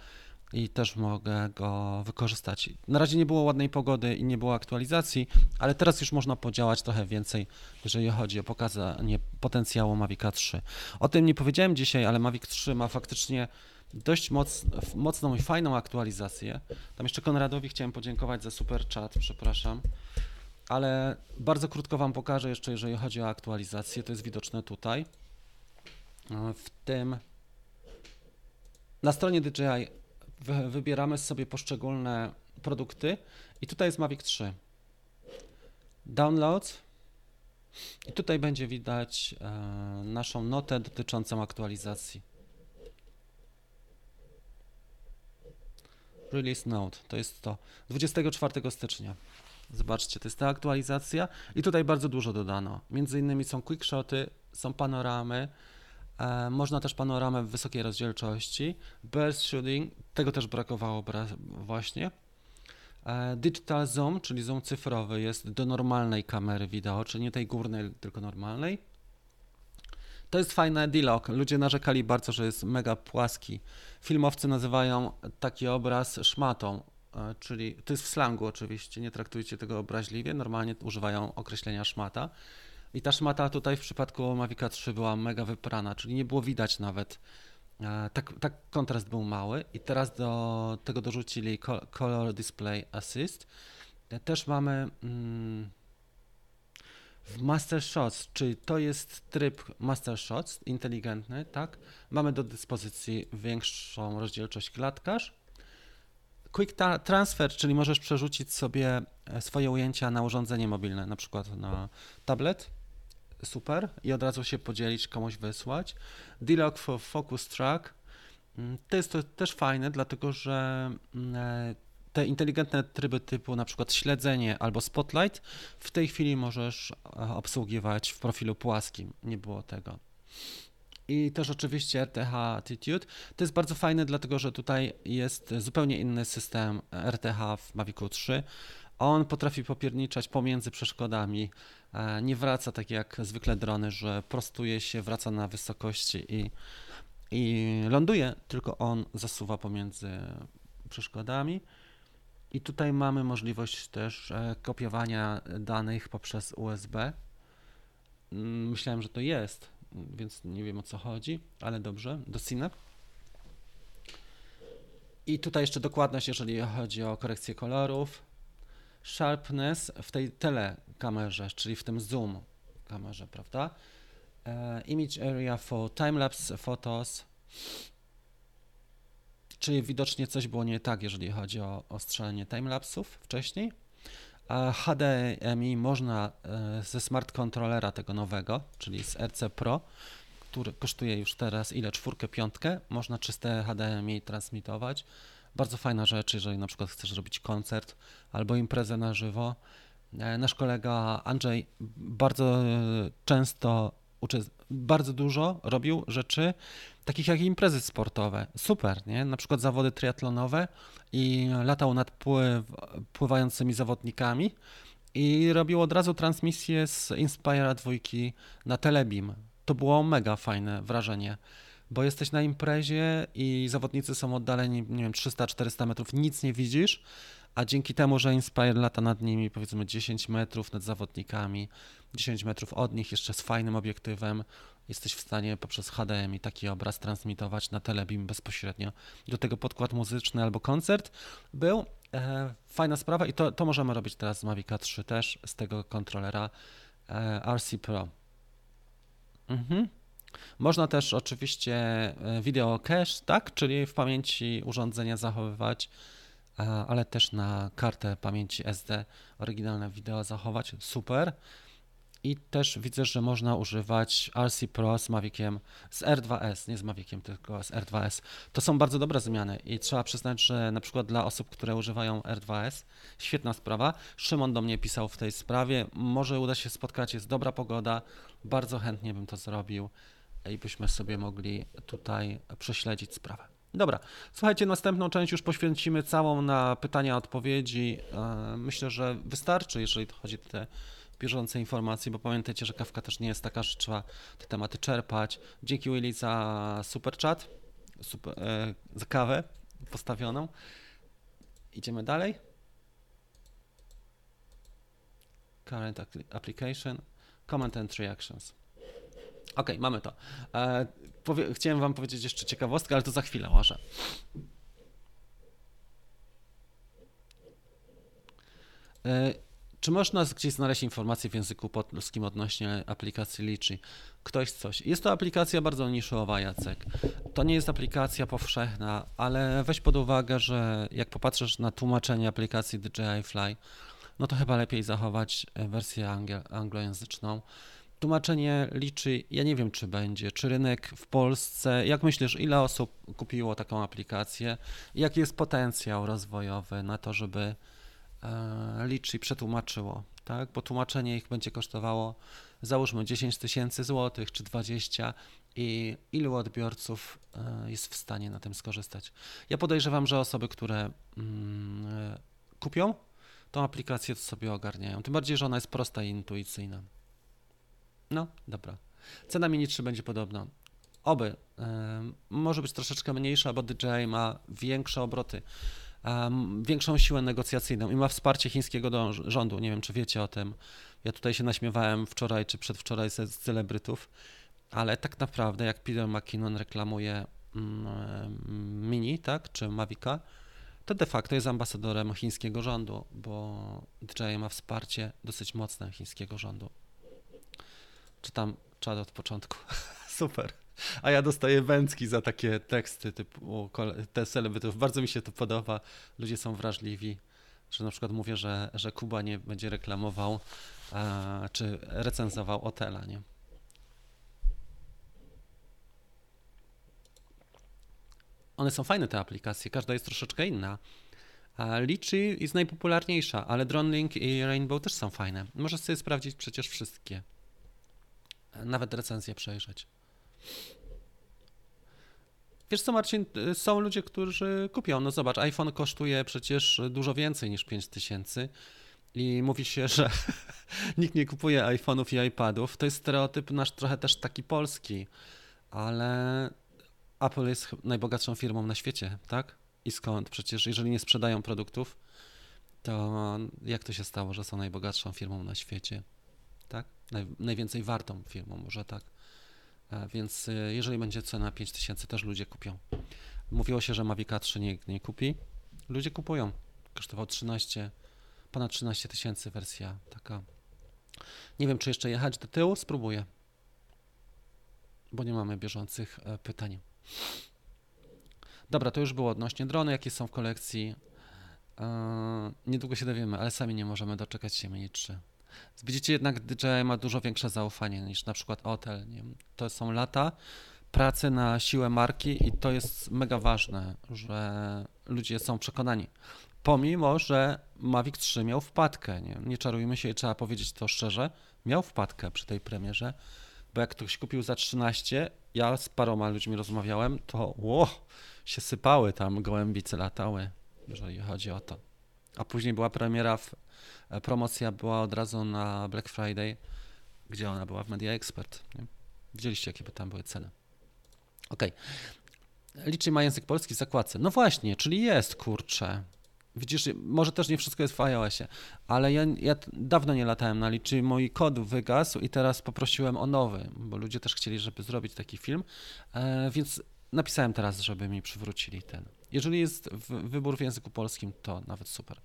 i też mogę go wykorzystać. Na razie nie było ładnej pogody i nie było aktualizacji, ale teraz już można podziałać trochę więcej, jeżeli chodzi o pokazanie potencjału Mavic 3. O tym nie powiedziałem dzisiaj, ale Mavic 3 ma faktycznie dość moc, mocną i fajną aktualizację. Tam jeszcze Konradowi chciałem podziękować za super chat, przepraszam. Ale bardzo krótko Wam pokażę jeszcze, jeżeli chodzi o aktualizację. To jest widoczne tutaj. W tym na stronie DJI wybieramy sobie poszczególne produkty i tutaj jest Mavic 3. Downloads. I tutaj będzie widać e, naszą notę dotyczącą aktualizacji. Release Note, to jest to 24 stycznia. Zobaczcie, to jest ta aktualizacja i tutaj bardzo dużo dodano. Między innymi są quickshoty, są panoramy, e, można też panoramę w wysokiej rozdzielczości, burst shooting, tego też brakowało właśnie. E, digital zoom, czyli zoom cyfrowy jest do normalnej kamery wideo, czyli nie tej górnej, tylko normalnej. To jest fajne D-Log. Ludzie narzekali bardzo, że jest mega płaski. Filmowcy nazywają taki obraz szmatą, czyli to jest w slangu oczywiście, nie traktujcie tego obraźliwie, normalnie używają określenia szmata. I ta szmata tutaj w przypadku Mavica 3 była mega wyprana, czyli nie było widać nawet. E, tak, tak kontrast był mały i teraz do tego dorzucili Color Display Assist. E, też mamy mm, w Master Shots, czyli to jest tryb Master Shots inteligentny, tak? Mamy do dyspozycji większą rozdzielczość klatkarz. Quick Transfer, czyli możesz przerzucić sobie e, swoje ujęcia na urządzenie mobilne, na przykład na tablet. Super. I od razu się podzielić, komuś wysłać. D-Log for Focus Track. Mm, to jest to też fajne, dlatego że mm, e, te inteligentne tryby typu na przykład śledzenie albo spotlight w tej chwili możesz e, obsługiwać w profilu płaskim. Nie było tego. I też oczywiście RTH Attitude. To jest bardzo fajne, dlatego że tutaj jest zupełnie inny system RTH w Mavicu 3. On potrafi popierniczać pomiędzy przeszkodami. E, nie wraca tak jak zwykle drony, że prostuje się, wraca na wysokości i, i ląduje, tylko on zasuwa pomiędzy przeszkodami. I tutaj mamy możliwość też e, kopiowania danych poprzez USB. Mm, myślałem, że to jest, więc nie wiem o co chodzi, ale dobrze, do Cine. I tutaj jeszcze dokładność, jeżeli chodzi o korekcję kolorów. Sharpness w tej telekamerze, czyli w tym zoom kamerze, prawda? E, image area for timelapse photos Czyli widocznie coś było nie tak, jeżeli chodzi o, o timelapsów wcześniej. HDMI można e, ze smart controllera tego nowego, czyli z RC Pro, który kosztuje już teraz ile? Czwórkę, piątkę. Można czyste HDMI transmitować. Bardzo fajna rzecz, jeżeli na przykład chcesz robić koncert albo imprezę na żywo. E, nasz kolega Andrzej bardzo e, często bardzo dużo robił rzeczy, takich jak imprezy sportowe. Super, nie? Na przykład zawody triatlonowe i latał nad pływ, pływającymi zawodnikami i robił od razu transmisję z Inspira dwójki na Telebim. To było mega fajne wrażenie, bo jesteś na imprezie i zawodnicy są oddaleni, nie wiem, 300-400 metrów, nic nie widzisz, a dzięki temu, że Inspire lata nad nimi powiedzmy 10 metrów nad zawodnikami, 10 metrów od nich jeszcze z fajnym obiektywem, jesteś w stanie poprzez HDMI taki obraz transmitować na Telebim bezpośrednio. Do tego podkład muzyczny albo koncert był. E, fajna sprawa i to, to możemy robić teraz z Mavic 3 też, z tego kontrolera e, RC Pro. Mhm. Można też oczywiście e, video cache, tak, czyli w pamięci urządzenia zachowywać, e, ale też na kartę pamięci SD oryginalne wideo zachować. Super. I też widzę, że można używać RC Pro z Maviciem, z R2S, nie z Maviciem, tylko z R2S. To są bardzo dobre zmiany i trzeba przyznać, że na przykład dla osób, które używają R2S, świetna sprawa. Szymon do mnie pisał w tej sprawie, może uda się spotkać, jest dobra pogoda, bardzo chętnie bym to zrobił i byśmy sobie mogli tutaj prześledzić sprawę. Dobra, słuchajcie, następną część już poświęcimy całą na pytania, odpowiedzi. E, myślę, że wystarczy, jeżeli chodzi o te bieżące informacje, bo pamiętajcie, że kawka też nie jest taka, że trzeba te tematy czerpać. Dzięki Willy za super chat, super, e, za kawę postawioną. Idziemy dalej. Current application, comment and reactions. Ok, mamy to. E, powie, chciałem Wam powiedzieć jeszcze ciekawostkę, ale to za chwilę może. E, czy można gdzieś znaleźć informacje w języku polskim odnośnie aplikacji Liczy? Ktoś coś. Jest to aplikacja bardzo niszowa, Jacek. To nie jest aplikacja powszechna, ale weź pod uwagę, że jak popatrzysz na tłumaczenie aplikacji DJI Fly, no to chyba lepiej zachować wersję anglojęzyczną. Tłumaczenie liczy, ja nie wiem, czy będzie, czy rynek w Polsce, jak myślisz, ile osób kupiło taką aplikację, jaki jest potencjał rozwojowy na to, żeby e, liczy przetłumaczyło, tak? Bo tłumaczenie ich będzie kosztowało, załóżmy 10 tysięcy złotych czy 20 i ilu odbiorców e, jest w stanie na tym skorzystać. Ja podejrzewam, że osoby, które mm, e, kupią tą aplikację, to sobie ogarniają. Tym bardziej, że ona jest prosta i intuicyjna. No, dobra. Cena Mini 3 będzie podobna. Oby. może być troszeczkę mniejsza, bo DJI ma większe obroty, większą siłę negocjacyjną i ma wsparcie chińskiego rządu. Nie wiem, czy wiecie o tym. Ja tutaj się naśmiewałem wczoraj czy przedwczoraj z, z celebrytów, ale tak naprawdę jak Peter McKinnon reklamuje mm, Mini, tak, czy Mavica, to de facto jest ambasadorem chińskiego rządu, bo DJI ma wsparcie dosyć mocne chińskiego rządu. Czytam czad od początku. Super. A ja dostaję wędki za takie teksty typu te celebrytów. Bardzo mi się to podoba. Ludzie są wrażliwi, że na przykład mówię, że, że Kuba nie będzie reklamował a, czy recenzował Otela, nie? One są fajne te aplikacje, każda jest troszeczkę inna. Liczy jest najpopularniejsza, ale DroneLink i Rainbow też są fajne. Możesz sobie sprawdzić przecież wszystkie nawet recenzję przejrzeć. Wiesz co, Marcin, są ludzie, którzy kupią. No zobacz, iPhone kosztuje przecież dużo więcej niż 5000 i mówi się, że nikt nie kupuje iPhone'ów i iPadów. To jest stereotyp nasz trochę też taki polski, ale Apple jest najbogatszą firmą na świecie, tak? I skąd? Przecież jeżeli nie sprzedają produktów, to jak to się stało, że są najbogatszą firmą na świecie? tak? Naj, najwięcej wartą firmą, może tak. E, więc e, jeżeli będzie cena 5000, też ludzie kupią. Mówiło się, że Mavic 3 nikt nie kupi. Ludzie kupują. Kosztował 13, ponad 13 tysięcy wersja taka. Nie wiem, czy jeszcze jechać do tyłu, spróbuję. Bo nie mamy bieżących e, pytań. Dobra, to już było odnośnie drony, jakie są w kolekcji. Niedługo się dowiemy, ale sami nie możemy doczekać się Mini 3. Widzicie jednak DJI ma dużo większe zaufanie niż na przykład Otel. Nie? To są lata pracy na siłę marki i to jest mega ważne, że ludzie są przekonani. Pomimo, że Mavic 3 miał wpadkę, nie, nie czarujmy się i trzeba powiedzieć to szczerze, miał wpadkę przy tej premierze, bo jak ktoś kupił za 13, ja z paroma ludźmi rozmawiałem, to ło, się sypały tam gołębice latały, jeżeli chodzi o to. A później była premiera w E, promocja była od razu na Black Friday, gdzie ona była w Media Expert. Nie? Widzieliście, jakie tam były ceny. Ok. Liczy ma język polski w zakładce. No właśnie, czyli jest, kurczę. Widzisz, może też nie wszystko jest w iOSie, ale ja, ja dawno nie latałem na liczy, mój kod wygasł i teraz poprosiłem o nowy, bo ludzie też chcieli, żeby zrobić taki film, e, więc napisałem teraz, żeby mi przywrócili ten. Jeżeli jest wybór w języku polskim, to nawet super.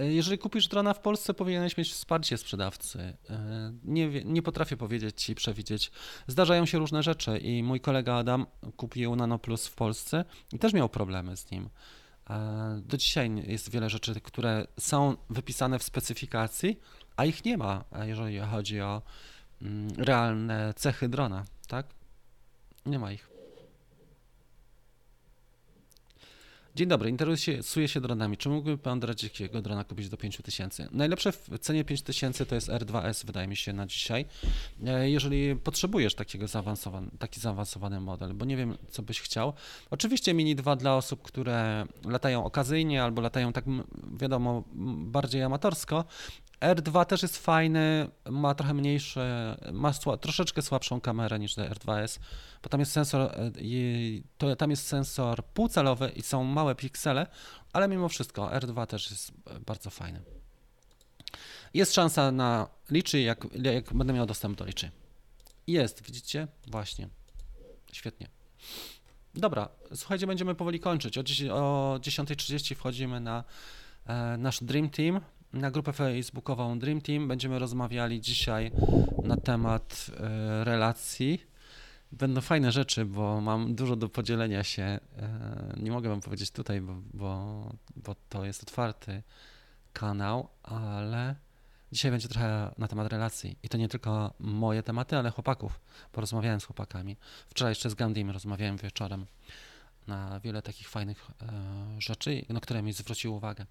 E, jeżeli kupisz drona w Polsce, powinieneś mieć wsparcie sprzedawcy. E, nie, nie potrafię powiedzieć ci, przewidzieć. Zdarzają się różne rzeczy i mój kolega Adam kupił Nano Plus w Polsce i też miał problemy z nim. E, Do dzisiaj jest wiele rzeczy, które są wypisane w specyfikacji, a ich nie ma, jeżeli chodzi o mm, realne cechy drona, tak? Nie ma ich. Dzień dobry, interesuję się dronami. Czy mógłby Pan doradzić, jakiego drona kupić do 5000? Najlepsze w cenie 5000 to jest R2S, wydaje mi się, na dzisiaj. E, Jeżeli potrzebujesz takiego zaawansowany, taki zaawansowany model, bo nie wiem, co byś chciał. Oczywiście Mini 2 dla osób, które latają okazyjnie albo latają tak, wiadomo, bardziej amatorsko. R2 też jest fajny, ma trochę mniejsze, ma sła, troszeczkę słabszą kamerę niż R2S, bo tam jest sensor, e, to, tam jest sensor półcalowy i są małe piksele, ale mimo wszystko R2 też jest e, bardzo fajny. Jest szansa na liczy, jak, jak będę miał dostęp do liczy. Jest, widzicie? Właśnie. Świetnie. Dobra, słuchajcie, będziemy powoli kończyć. O, 10 o 10.30 wchodzimy na e, nasz Dream Team, na grupę facebookową Dream Team. Będziemy rozmawiali dzisiaj na temat e, relacji. Będą fajne rzeczy, bo mam dużo do podzielenia się. E, nie mogę wam powiedzieć tutaj, bo, bo, bo to jest otwarty kanał, ale dzisiaj będzie trochę na temat relacji. I to nie tylko moje tematy, ale chłopaków. Porozmawiałem z chłopakami. Wczoraj jeszcze z Gandim rozmawiałem wieczorem na wiele takich fajnych e, rzeczy, na które mi zwrócił uwagę.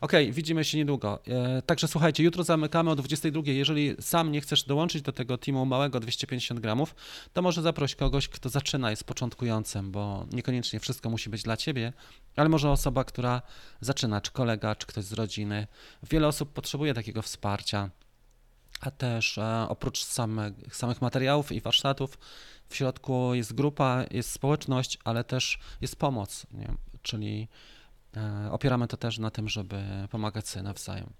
Okej, widzimy się niedługo. E, także słuchajcie, jutro zamykamy o 22. Jeżeli sam nie chcesz dołączyć do tego teamu małego 250 gramów, to może zaproś kogoś, kto zaczyna, jest początkującym, bo niekoniecznie wszystko musi być dla ciebie, ale może osoba, która zaczyna, czy kolega, czy ktoś z rodziny. Wiele osób potrzebuje takiego wsparcia, a też e, oprócz same, samych materiałów i warsztatów, w środku jest grupa, jest społeczność, ale też jest pomoc, nie? czyli e, opieramy to też na tym, żeby pomagać sobie nawzajem.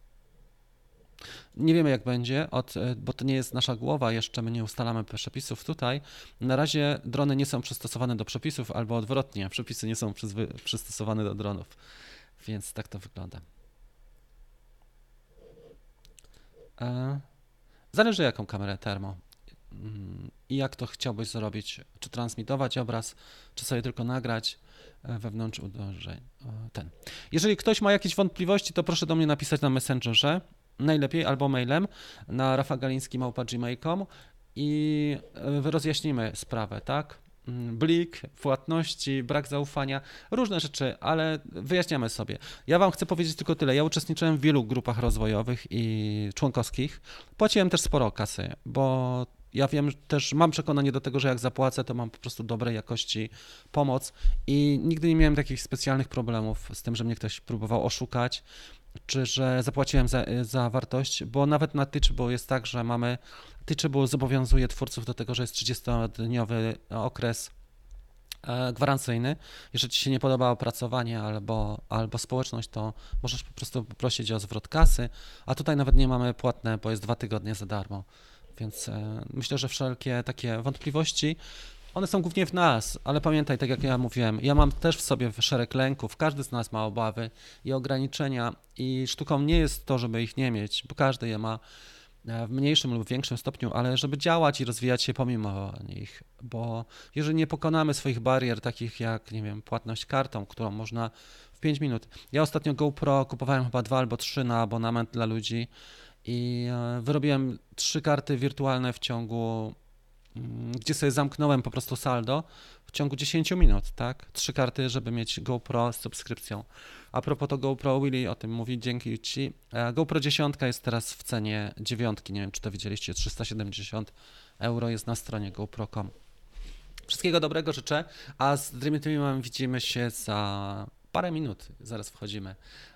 Nie wiemy jak będzie, od, e, bo to nie jest nasza głowa, jeszcze my nie ustalamy przepisów tutaj. Na razie drony nie są przystosowane do przepisów, albo odwrotnie, przepisy nie są przystosowane do dronów, więc tak to wygląda. E, Zależy jaką kamerę termo i jak to chciałbyś zrobić, czy transmitować obraz, czy sobie tylko nagrać e, wewnątrz uderzeń. Ten. Jeżeli ktoś ma jakieś wątpliwości, to proszę do mnie napisać na Messengerze, najlepiej albo mailem na rafagaliński.gmail.com i e, rozjaśnimy sprawę, tak? Mm, Blik, płatności, brak zaufania, różne rzeczy, ale wyjaśniamy sobie. Ja Wam chcę powiedzieć tylko tyle. Ja uczestniczyłem w wielu grupach rozwojowych i członkowskich. Płaciłem też sporo kasy, bo ja wiem też, mam przekonanie do tego, że jak zapłacę, to mam po prostu dobrej jakości pomoc i nigdy nie miałem takich specjalnych problemów z tym, że mnie ktoś próbował oszukać, czy że zapłaciłem za, za wartość, bo nawet na Teachable jest tak, że mamy, Teachable zobowiązuje twórców do tego, że jest 30-dniowy okres e, gwarancyjny. Jeżeli Ci się nie podoba opracowanie albo, albo społeczność, to możesz po prostu poprosić o zwrot kasy, a tutaj nawet nie mamy płatne, bo jest dwa tygodnie za darmo. Więc e, myślę, że wszelkie takie wątpliwości, one są głównie w nas, ale pamiętaj, tak jak ja mówiłem, ja mam też w sobie szereg lęków, każdy z nas ma obawy i ograniczenia i sztuką nie jest to, żeby ich nie mieć, bo każdy je ma e, w mniejszym lub większym stopniu, ale żeby działać i rozwijać się pomimo nich, bo jeżeli nie pokonamy swoich barier, takich jak, nie wiem, płatność kartą, którą można w 5 minut. Ja ostatnio GoPro kupowałem chyba dwa albo trzy na abonament dla ludzi i e, wyrobiłem trzy karty wirtualne w ciągu, mm, gdzie sobie zamknąłem po prostu saldo w ciągu 10 minut, tak? Trzy karty, żeby mieć GoPro z subskrypcją. A propos to GoPro, Willy o tym mówi, dzięki Ci. E, GoPro 10 jest teraz w cenie dziewiątki, nie wiem czy to widzieliście, 370 euro jest na stronie gopro.com. Wszystkiego dobrego życzę, a z Dream Teamem widzimy się za parę minut, zaraz wchodzimy.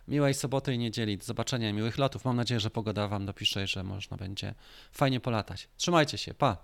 Miłej soboty i niedzieli, do zobaczenia, miłych lotów. Mam nadzieję, że pogoda Wam dopisze że można będzie fajnie polatać. Trzymajcie się, pa!